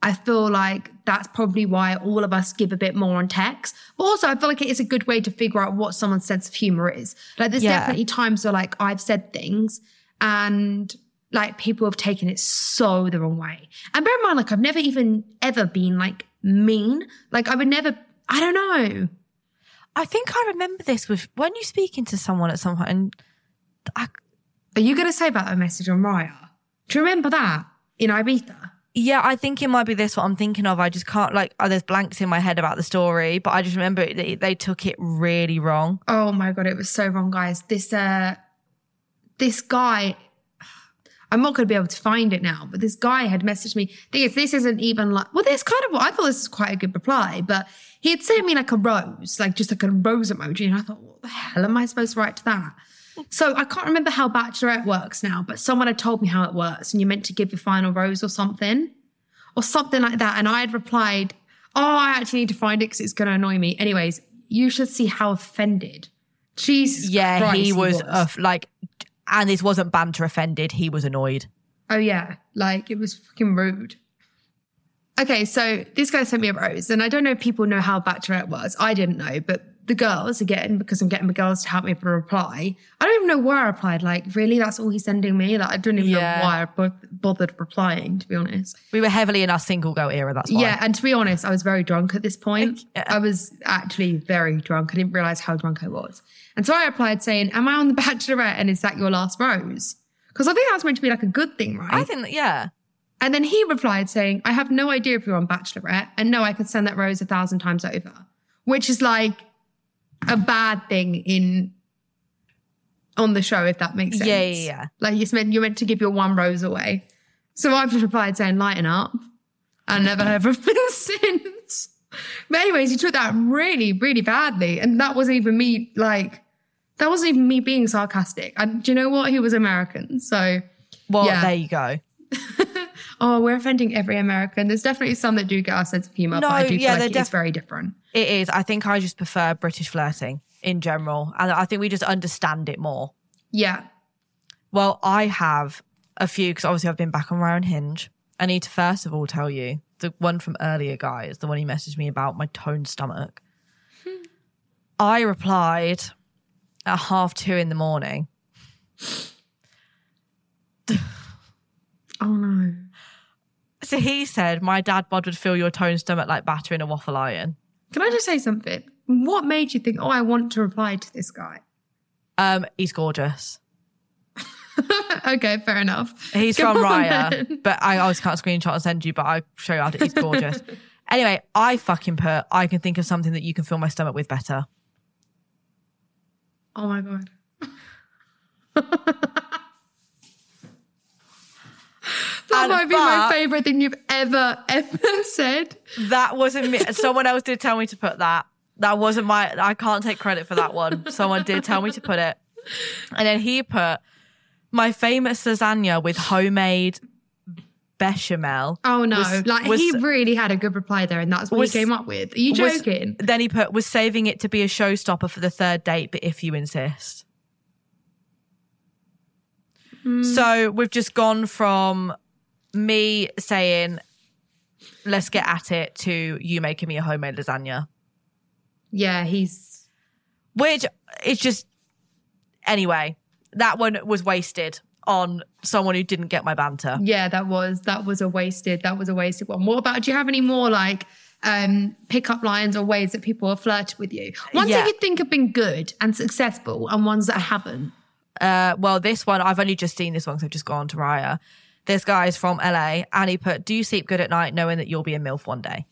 I feel like that's probably why all of us give a bit more on text. But also, I feel like it is a good way to figure out what someone's sense of humor is. Like, there's Yeah. definitely times where, like, I've said things and like people have taken it so the wrong way. And bear in mind, like, I've never even ever been like mean. Like, I would never, I don't know. I think I remember this with when you're speaking to someone at some point and I, Are you going to say about a message on Raya? Do you remember that in Ibiza? Yeah, I think it might be this what I'm thinking of. I just can't like oh, there's blanks in my head about the story, but I just remember they, they took it really wrong. Oh my god, it was so wrong, guys. This uh this guy I'm not going to be able to find it now, but this guy had messaged me. Thing is, this isn't even like, well, this kind of, I thought this was quite a good reply, but he had sent me like a rose, like just like a rose emoji. And I thought, what the hell am I supposed to write to that? So I can't remember how Bachelorette works now, but someone had told me how it works and you're meant to give your final rose or something, or something like that. And I had replied, oh, I actually need to find it because it's going to annoy me. Anyways, you should see how offended. Jesus Yeah, Christ, he was, uh, like, and this wasn't banter offended. He was annoyed. Oh yeah, like it was fucking rude. Okay, so this guy sent me a rose, and I don't know if people know how Bachelorette was. I didn't know, but the girls, again, because I'm getting the girls to help me reply, I don't even know why I replied. Like, really, that's all he's sending me? Like, I don't even Yeah. know why I bothered replying, to be honest. We were heavily in our single girl era. That's why. Yeah, and to be honest, I was very drunk at this point. *laughs* Yeah. I was actually very drunk. I didn't realize how drunk I was. And so I replied saying, Am I on The Bachelorette and is that your last rose? Because I think that's meant to be like a good thing, right? I think that, yeah. And then he replied saying, I have no idea if you're on Bachelorette, and no, I could send that rose a thousand times over, which is like a bad thing in on the show, if that makes sense. Yeah, yeah, yeah. Like you're meant you're meant to give your one rose away. So I've just replied saying, lighten up. And never heard from him since. But anyways, he took that really, really badly. And that wasn't even me like that wasn't even me being sarcastic. And do you know what? He was American. So Well, Yeah. there you go. *laughs* Oh, we're offending every American. There's definitely some that do get our sense of humor, but I do feel like they're it is very different. It is. I think I just prefer British flirting in general. And I think we just understand it more. Yeah. Well, I have a few because obviously I've been back on Ryan Hinge. I need to first of all tell you the one from earlier, guys, the one he messaged me about my toned stomach. Hmm. I replied at half two in the morning. Oh no. So he said, My dad bod would fill your toned stomach like batter in a waffle iron. Can I just say something? What made you think, oh, I want to reply to this guy? Um, he's gorgeous. *laughs* okay, fair enough. He's Go from Raya, then. but I always can't screenshot and send you, but I'll show you after. He's gorgeous. *laughs* anyway, I fucking put, I can think of something that you can fill my stomach with better. Oh my god. *laughs* that And- might be my favorite thing you've ever ever *laughs* said. That wasn't me. Someone else did tell me to put that. That wasn't my, I can't take credit for that one. Someone did tell me to put it. And then he put my famous lasagna with homemade bechamel. Oh no! was- like was- he really had a good reply there, and that's what was- he came up with. Are you was- joking? then he put, was saving it to be a showstopper for the third date, but if you insist. Hmm. So we've just gone from me saying, let's get at it to you making me a homemade lasagna, yeah, he's which it's just, anyway, that one was wasted on someone who didn't get my banter. yeah. That was that was a wasted that was a wasted one. What about? Do you have any more like um pickup lines or ways that people have flirted with you? Ones Yeah. that you think have been good and successful, and ones that haven't. Uh, well, this one, I've only just seen this one because I've just gone to Raya. This guy is from LA and he put, Do you sleep good at night knowing that you'll be a MILF one day?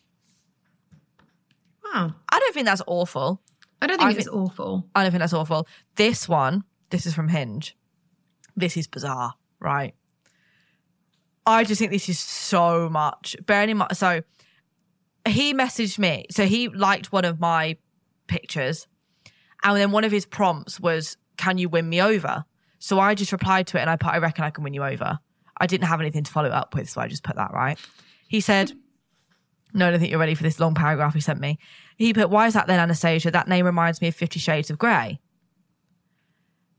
Wow, I don't think that's awful. I don't think I it's think- awful. I don't think that's awful. This one, this is from Hinge. This is bizarre, right? I just think this is so much. Bearing in mind, so he messaged me. So he liked one of my pictures, and then one of his prompts was, "Can you win me over?" So I just replied to it, and I put, "I reckon I can win you over." I didn't have anything to follow it up with, so I just put that right. He said, "No, I don't think you're ready for this long paragraph he sent me." He put, "Why is that then, Anastasia? That name reminds me of Fifty Shades of Grey."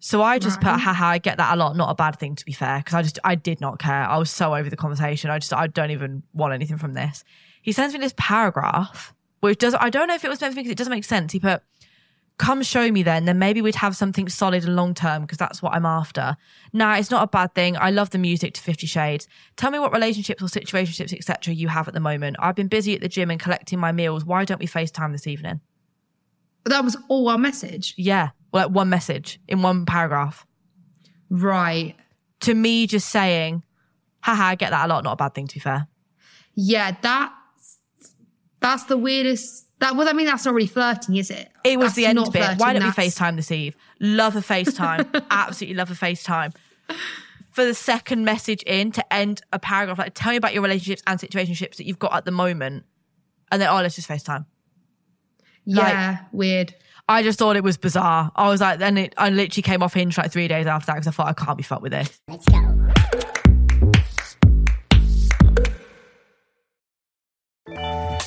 So I just put, haha, I get that a lot. Not a bad thing, to be fair, because I just, I did not care. I was so over the conversation. I just, I don't even want anything from this. He sends me this paragraph, which does, I don't know if it was meant for me because it doesn't make sense. He put, come show me then, then maybe we'd have something solid and long term because that's what I'm after. Now, it's not a bad thing. I love the music to Fifty Shades. Tell me what relationships or situationships, etc. you have at the moment. I've been busy at the gym and collecting my meals. Why don't we FaceTime this evening? But that was all our message, Yeah. Like one message in one paragraph. right? to me just saying, haha, I get that a lot, not a bad thing to be fair. Yeah, that's that's the weirdest. That well, I mean, that's not really flirting, is it? It was That's the end not bit. Why don't we FaceTime this eve? Love a FaceTime. *laughs* Absolutely love a FaceTime. For the second message in to end a paragraph, like tell me about your relationships and situationships that you've got at the moment. And then, oh, let's just FaceTime. Yeah, weird. I just thought it was bizarre. I was like, then it, I literally came off hinge like three days after that because I thought I can't be fucked with this. Let's go.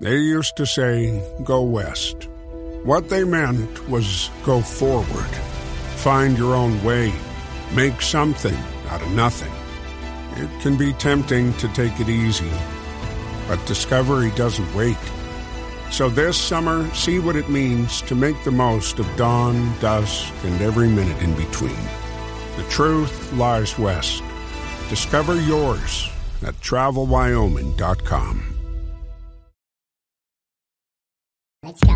They used to say, go west. What they meant was go forward. Find your own way. Make something out of nothing. It can be tempting to take it easy, but discovery doesn't wait. So this summer, see what it means to make the most of dawn, dusk, and every minute in between. The truth lies west. Discover yours at travelwyoming.com. Let's go.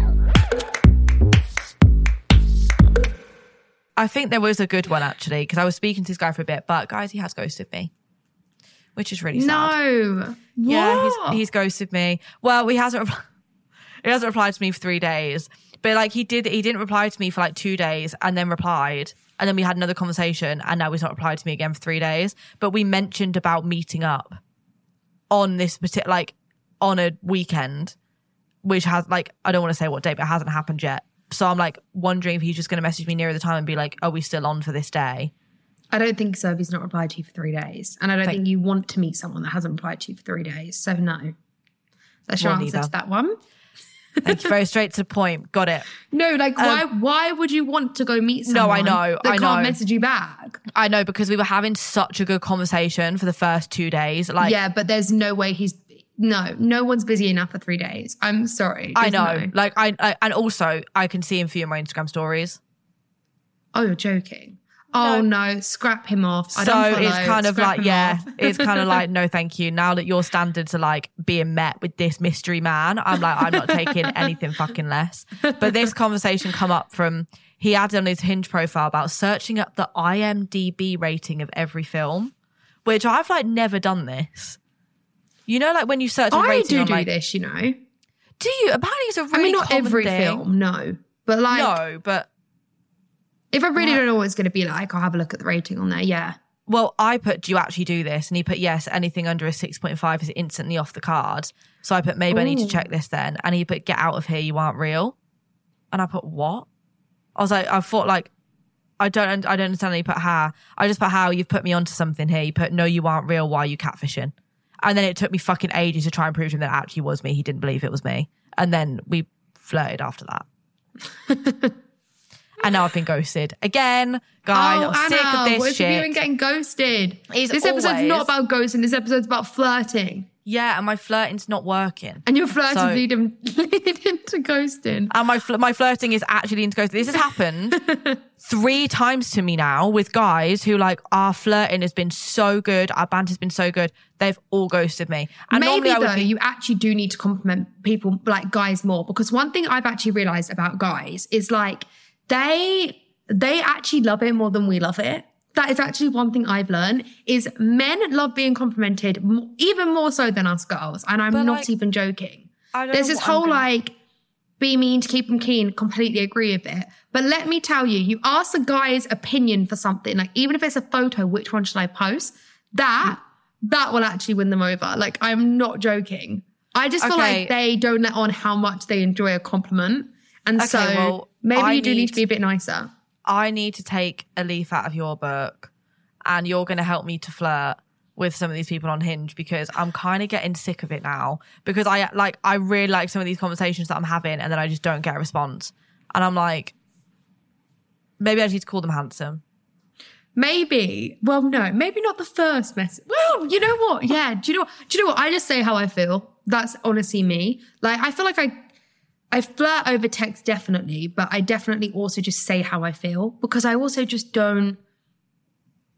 I think there was a good one actually because I was speaking to this guy for a bit, but guys, he has ghosted me, which is really sad. No. Yeah, he's, he's ghosted me. Well, he hasn't. repl- *laughs* He hasn't replied to me for three days, but like he did, he didn't reply to me for like two days, and then replied, and then we had another conversation, and now he's not replied to me again for three days. But we mentioned about meeting up on this particular, like on a weekend, which has like I don't want to say what date, but it hasn't happened yet. So I'm like wondering if he's just going to message me nearer the time and be like, "Are we still on for this day?" I don't think so. If he's not replied to you for three days, and I don't Thank- think you want to meet someone that hasn't replied to you for three days. So no. That's your answer neither. to that one. Thank you. Very straight to the point. Got it. No, like why why would you want to go meet someone Um, No, I know, that I can't know. message you back? I know because we were having such a good conversation for the first two days. Like, yeah, but there's no way he's no, no one's busy enough for three days. I'm sorry. I know. no. Like, I, I and also I can see him for you in my Instagram stories. Oh, you're joking. Oh no, scrap him off. I so don't follow. it's kind of like yeah it's *laughs* kind of like no thank you now that your standards are like being met with this mystery man i'm like i'm not taking *laughs* anything fucking less but this conversation come up from he added on his hinge profile about searching up the imdb rating of every film which i've like never done this you know like when you search a I do on, do like, this, you know. do you apparently it's a really I mean, not every thing. film, no, but like no but if I really don't know what it's going to be like, I'll have a look at the rating on there. Yeah. Well, I put, do you actually do this? And he put, yes, anything under a 6.5 is instantly off the card. So I put, maybe I need to check this then. And he put, get out of here, you aren't real. And I put, what? I was like, I thought like, I don't, I don't understand. And he put, how? I just put, how? You've put me onto something here. You put, no, you aren't real. Why are you catfishing? And then it took me fucking ages to try and prove to him that it actually was me. He didn't believe it was me. And then we flirted after that. *laughs* and now I've been ghosted again. Guys, oh, I'm sick Anna, of this what shit. have you been getting ghosted? It's this episode's not about ghosting. This episode's about flirting, Yeah, and my flirting's not working. and your flirting So- lead, him, *laughs* lead into ghosting. And my fl- my flirting is actually into ghosting. This has happened *laughs* three times to me now with guys who like our flirting has been so good, our banter's been so good. They've all ghosted me. And Maybe normally I though, be- you actually do need to compliment people like guys more because one thing I've actually realized about guys is like they they actually love it more than we love it. That is actually one thing I've learned is men love being complimented even more so than us girls, and I'm But, not like, even joking. There's this whole gonna- like be mean to keep them keen. Completely agree with it. But let me tell you, you ask a guy's opinion for something, like even if it's a photo, which one should I post? That that will actually win them over. Like I'm not joking. I just feel Okay. like they don't let on how much they enjoy a compliment, and Okay, so well, maybe I you do need need- to be a bit nicer. I need to take a leaf out of your book and you're going to help me to flirt with some of these people on Hinge because I'm kind of getting sick of it now because I like I really like some of these conversations that I'm having and then I just don't get a response. And I'm like maybe I need to call them handsome. Maybe. Well, no, maybe not the first message. Well, you know what? Yeah. Do you know? What? Do you know what? I just say how I feel. That's honestly me. Like I feel like I, I flirt over text definitely, but I definitely also just say how I feel because I also just don't.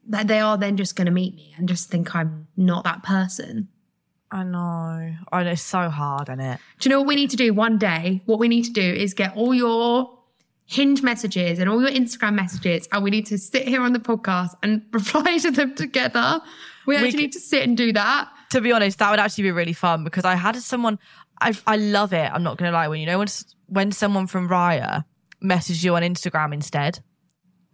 That they are then just going to meet me and just think I'm not that person. I know. I know it's so hard, isn't it? Do you know what we need to do one day? What we need to do is get all your hinge messages and all your Instagram messages, and we need to sit here on the podcast and *laughs* reply to them together. We actually could- need to sit and do that. To be honest, that would actually be really fun because I had someone. I I love it. I'm not gonna lie. When you know when when someone from Raya messages you on Instagram instead,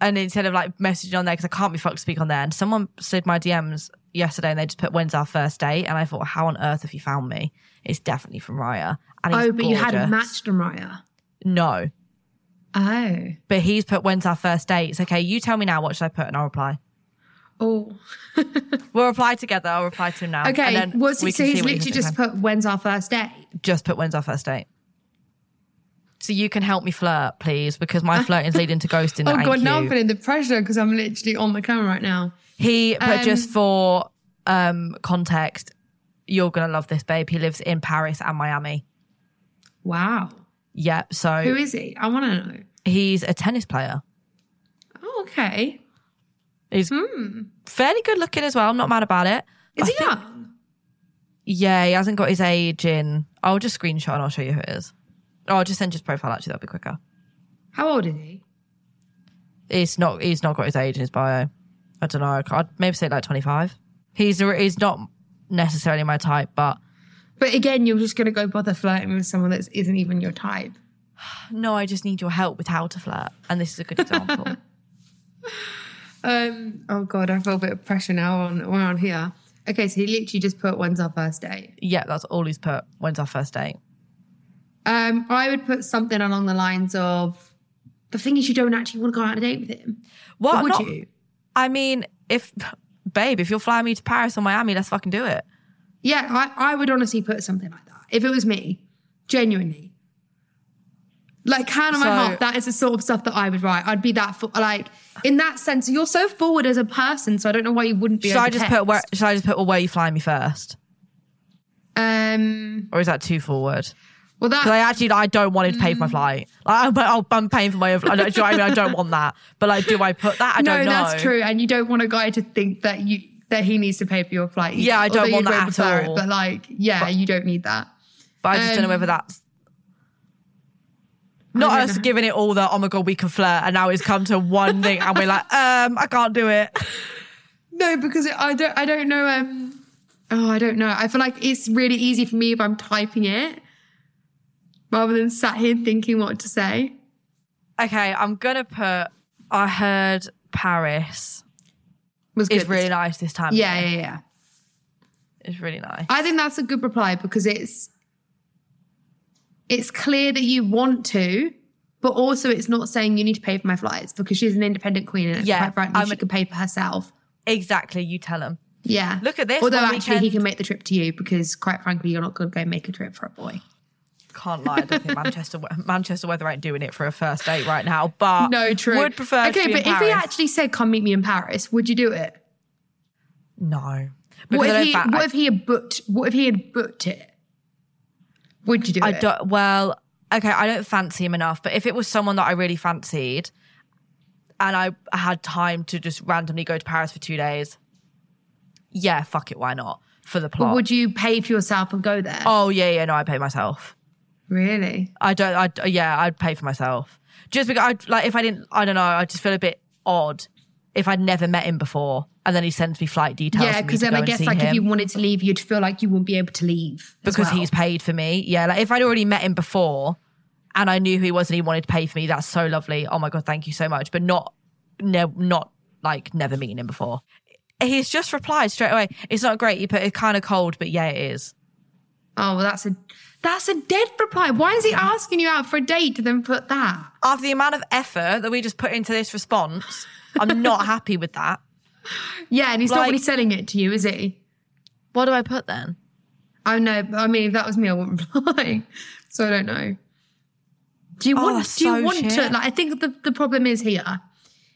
and instead of like messaging on there because I can't be fucked to speak on there, and someone slid my DMs yesterday and they just put when's our first date, and I thought, how on earth have you found me? It's definitely from Raya. And Oh, but you hadn't gorgeous. matched on Raya. No, Oh. but he's put when's our first date. It's okay. You tell me now. What should I put, and I'll reply. Oh. *laughs* We'll reply together. I'll reply to him now. Okay. and then What's he, so he's literally just put when's our first date? just put when's our first date. So you can help me flirt, please, because my flirting is leading to ghosting. *laughs* Oh god, now I'm feeling the pressure because I'm literally on the camera right now. He, but Um, just for um context, you're gonna love this babe. He lives in Paris and Miami. Wow. Yep. So Who is he? I want to know. he's a tennis player. Oh, okay. He's hmm, fairly good looking as well. I'm not mad about it. Is I he think- young? Yeah, he hasn't got his age in. I'll just screenshot and I'll show you who it is. Oh, I'll just send his profile. Actually, that'll be quicker. How old is he? He's not. He's not got his age in his bio. I don't know. I'd maybe say like 25. He's he's not necessarily my type, but But again, you're just going to go bother flirting with someone that isn't even your type. *sighs* no, I just need your help with how to flirt, and this is a good *laughs* example. Um. Oh God, I feel a bit of pressure now on on here. Okay, so he literally just put when's our first date. yeah, that's all he's put. When's our first date? Um, I would put something along the lines of the thing is you don't actually want to go out on a date with him. What would not- you? I mean, if babe, if you're flying me to Paris or Miami, let's fucking do it. Yeah, I, I would honestly put something like that. If it was me, genuinely. Like hand on my heart, that is the sort of stuff that I would write. I'd be that for, like in that sense. You're so forward as a person, so I don't know why you wouldn't be. Should I just text. put where? Should I just put well, where you fly me first, Um. or is that too forward? Well, that Because I actually I don't want to pay Mm. for my flight. Like, I'm, I'll- I'm paying for my own. flight. I don't, do you know I mean? I don't want that. But like, do I put that? I no, don't know. that's true, and you don't want a guy to think that you that he needs to pay for your flight. Yeah, I don't Although want that at prefer it, all. but like, yeah, you don't need that. But I just don't know Um, whether that's not us know. giving it all the oh my god we can flirt and now it's come to one thing and we're like um I can't do it. *laughs* No, because I don't. I don't know. Um. Oh, I don't know. I feel like it's really easy for me if I'm typing it, rather than sat here thinking what to say. Okay, I'm gonna put. I heard Paris Was good. is really nice this time. Yeah, yeah, yeah. it's really nice. I think that's a good reply because it's it's clear that you want to, but also it's not saying you need to pay for my flights because she's an independent queen and Yeah, quite frankly I'm- she could pay for herself. Exactly, you tell him. Yeah. Look at this, Although actually he can make the trip to you because quite frankly you're not going to go make a trip for a boy. Can't lie, I don't think Manchester *laughs* Manchester weather ain't doing it for a first date right now. But No, true. Would prefer. to Okay, but if he actually said come meet me in Paris, would you do it? no, What Because if he what if he had booked what if he had booked it? Would you do I it? don't. Well, okay, I don't fancy him enough. But if it was someone that I really fancied, and I had time to just randomly go to Paris for two days, yeah, fuck it, why not? For the But plot. would you pay for yourself and go there? oh yeah, yeah, no, I pay myself. Really? I don't. I yeah, I'd pay for myself. Just because I like if I didn't, I don't know. I just feel a bit odd if I'd never met him before, and then he sends me flight details. Yeah, because then I guess like if him. you wanted to leave, you'd feel like you wouldn't be able to leave because well. he's paid for me. Yeah, like if I'd already met him before and I knew who he was and he wanted to pay for me, that's so lovely. Oh my god, thank you so much. But not, ne- not like never meeting him before. He's just replied straight away. It's not great. You put it kind of cold, but yeah, it is. Oh, well, that's a that's a dead reply. Why is he asking you out for a date to then put that? After the amount of effort that we just put into this response, I'm not happy with that. Yeah, and he's not really selling it to you, is he? What do I put then? I know. I mean, if that was me, I wouldn't *laughs* reply. So I don't know. Do you Oh, want? do you so want to? Like, I think the the problem is here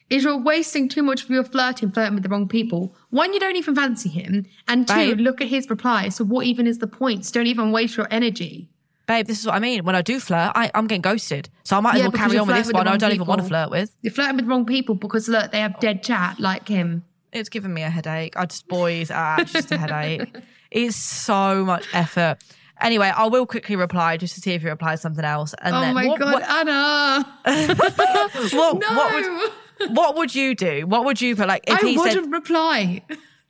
is you're wasting too much of your flirting, flirting with the wrong people. One, you don't even fancy him, and two, Right. look at his reply. So what even is the point? So don't even waste your energy. Babe, this is what I mean. When I do flirt, I, I'm getting ghosted. So I might as well carry on with this with one I don't even want to flirt with. You're flirting with the wrong people because look, they have dead chat like him. It's giving me a headache. I just boys, ah, just a headache. *laughs* It's so much effort. Anyway, I will quickly reply just to see if he replies something else. And Oh then my what, god, what, Anna! *laughs* what, no, what would what would you do? What would you put? Like if I he wouldn't said, reply.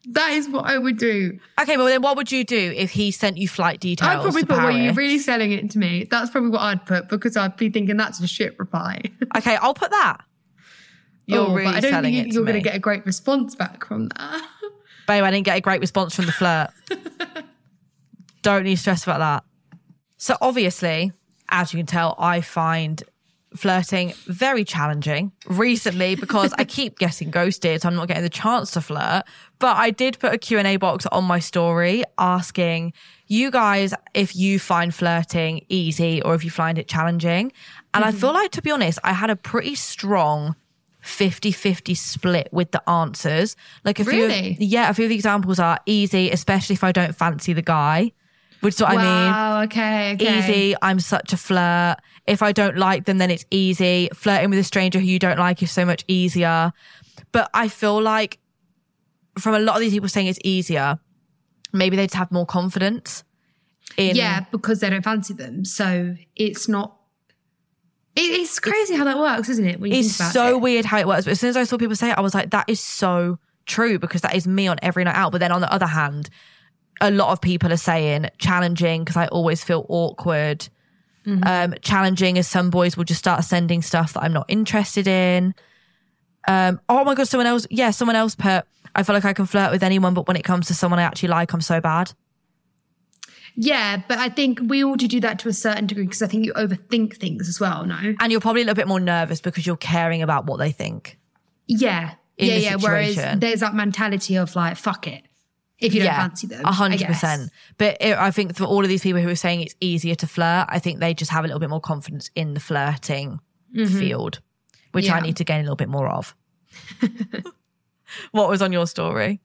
That is what I would do. okay, well then what would you do if he sent you flight details? I'd probably put, "Well, you're really selling it to me." That's probably what I'd put because I'd be thinking that's a shit reply. *laughs* Okay, I'll put that. You're Oh, really but I don't selling think it you're going to get a great response back from that. *laughs* Babe, I didn't get a great response from the flirt. *laughs* Don't need to stress about that. So obviously, as you can tell, I find flirting very challenging recently because I keep *laughs* getting ghosted, so I'm not getting the chance to flirt. But I did put a Q&A box on my story asking you guys if you find flirting easy or if you find it challenging. And I mm-hmm. feel like, to be honest, I had a pretty strong 50-50 split with the answers. Like a few, of- yeah, a few of the examples are easy, especially if I don't fancy the guy, which is what I mean wow. Okay. Okay. easy. I'm such a flirt. If I don't like them, then it's easy. Flirting with a stranger who you don't like is so much easier. But I feel like from a lot of these people saying it's easier, maybe they just have more confidence in Yeah, because they don't fancy them, so it's not. It, it's crazy how that works, isn't it? When you It's so it. weird how it works. But as soon as I saw people say it, I was like, that is so true because that is me on every night out. But then on the other hand, a lot of people are saying challenging because I always feel awkward. Mm-hmm. Um, challenging as some boys will just start sending stuff that I'm not interested in. Um, oh my god, someone else, yeah, someone else put. I feel like I can flirt with anyone, but when it comes to someone I actually like, I'm so bad. Yeah, but I think we all do that to a certain degree because I think you overthink things as well. No. And you're probably a little bit more nervous because you're caring about what they think. Yeah. Yeah, yeah. Whereas there's that mentality of like, fuck it. If you don't fancy them. A I hundred percent. But it, I think for all of these people who are saying it's easier to flirt, I think they just have a little bit more confidence in the flirting field, which I Mm-hmm. Need to gain a little bit more of. *laughs* what was on your story?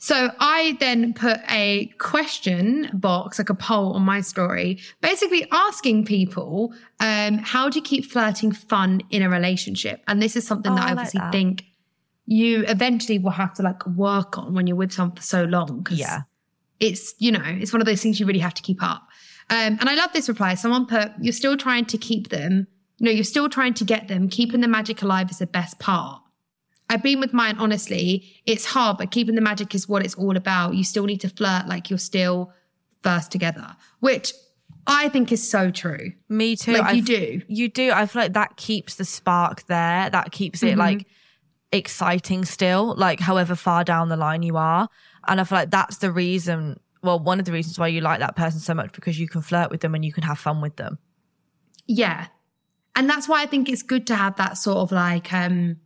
So I then put a question box, like a poll on my story, basically asking people, um, how do you keep flirting fun in a relationship? And this is something Oh, that I I like obviously that. think you eventually will have to like work on when you're with someone for so long. 'cause Yeah. It's, you know, it's one of those things you really have to keep up. Um, and I love this reply. Someone put, you're still trying to keep them. No, you're still trying to get them. Keeping the magic alive is the best part. I've been with mine, honestly. It's hard, but keeping the magic is what it's all about. You still need to flirt like you're still first together, which I think is so true. Me too. Like, you do. You do. I feel like that keeps the spark there. That keeps it Mm-hmm. like exciting still, like however far down the line you are. And I feel like that's the reason, well, one of the reasons why you like that person so much because you can flirt with them and you can have fun with them. Yeah. And that's why I think it's good to have that sort of like, um,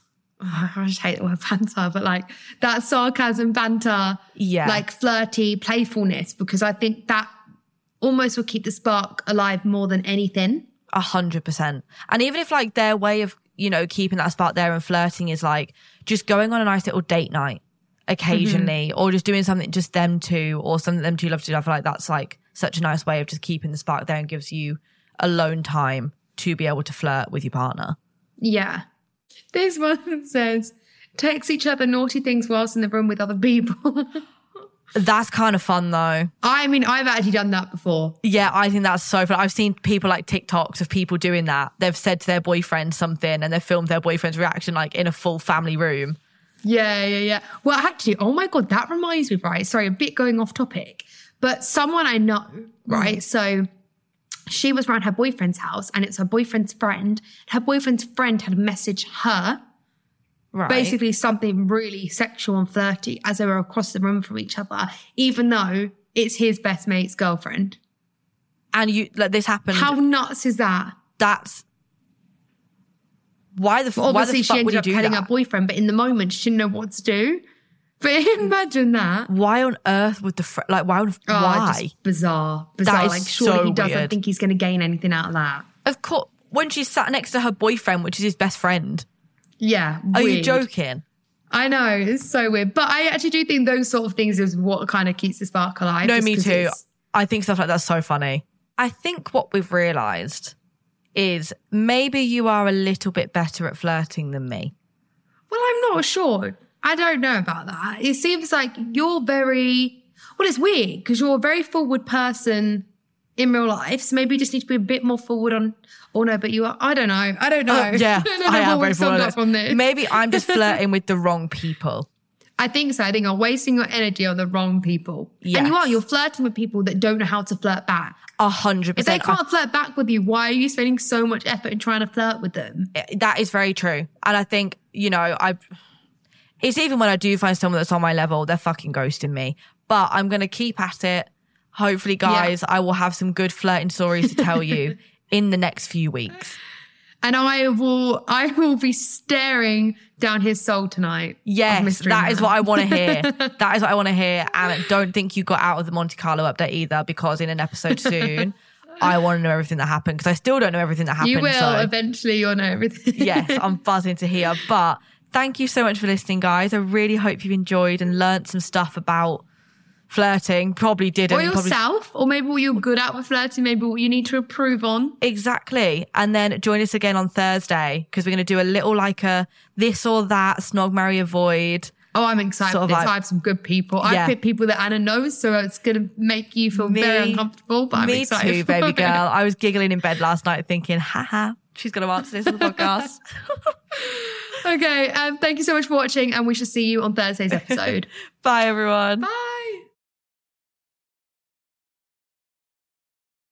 *sighs* I just hate the word banter, but like that sarcasm, banter, Yeah. like flirty playfulness, because I think that almost will keep the spark alive more than anything. A hundred percent. And even if like their way of, you know, keeping that spark there and flirting is like just going on a nice little date night occasionally Mm-hmm. or just doing something just them two or something them two love to do. I feel like that's like such a nice way of just keeping the spark there and gives you alone time to be able to flirt with your partner. Yeah. This one *laughs* says, text each other naughty things whilst in the room with other people. *laughs* That's kind of fun though. I mean, I've actually done that before. Yeah, I think that's so fun. I've seen people like TikToks of people doing that. They've said to their boyfriend something and they've filmed their boyfriend's reaction like in a full family room. Yeah, yeah, yeah. Well, actually, oh my God, that reminds me, right? Sorry, a bit going off topic, but someone I know, mm. right? So she was around her boyfriend's house and it's her boyfriend's friend. Her boyfriend's friend had messaged her Right. basically something really sexual and flirty as they were across the room from each other, even though it's his best mate's girlfriend. and you like this happened. How nuts is that? that's why the f- why Obviously, the she fuck ended up telling her boyfriend, but in the moment, she didn't know what to do. But *laughs* imagine that. why on earth would the fr- like why would Oh, why? bizarre. Bizarre. like, surely so he doesn't weird. think he's going to gain anything out of that. Of course, when she sat next to her boyfriend, which is his best friend. Yeah. Are you joking? I know. It's so weird. But I actually do think those sort of things is what kind of keeps the spark alive. No, me too. I think stuff like that's so funny. I think what we've realized is maybe you are a little bit better at flirting than me. Well, I'm not sure. I don't know about that. It seems like you're very, well, it's weird because you're a very forward person in real life. So maybe you just need to be a bit more forward on, oh no, but you are, I don't know. I don't know. Uh, yeah, *laughs* I don't know I am very forward. from this. Maybe I'm just *laughs* flirting with the wrong people. I think so. I think you're wasting your energy on the wrong people. Yes. And you are, you're flirting with people that don't know how to flirt back. A hundred percent. If they can't flirt back with you, why are you spending so much effort in trying to flirt with them? that is very true. And I think, you know, I it's even when I do find someone that's on my level, they're fucking ghosting me. But I'm gonna keep at it. Hopefully, guys, I will have some good flirting stories to tell you *laughs* in the next few weeks. And I will, I will be staring down his soul tonight. Yes, that is Man. what I want to hear. that is what I want to hear. *laughs* And don't think you got out of the Monte Carlo update either, because in an episode soon, I want to know everything that happened because I still don't know everything that happened. You will so- eventually. You'll know everything. yes, *laughs* I'm buzzing to hear. But thank you so much for listening, guys. I really hope you've enjoyed and learnt some stuff about flirting. Probably didn't. or probably- yourself, or maybe what you're good at with flirting, maybe what you need to improve on. Exactly. And then join us again on Thursday because we're going to do a little like a this or that, snog, marry, avoid. Oh, I'm excited Sort of like- I have some good people. Yeah. I picked people that Anna knows, so it's going to make you feel very uncomfortable. But I'm me excited. too, baby girl. I was giggling in bed last night thinking, haha, she's going to answer this on the *laughs* podcast. Okay, um, thank you so much for watching, and we shall see you on Thursday's episode. *laughs* Bye, everyone. Bye.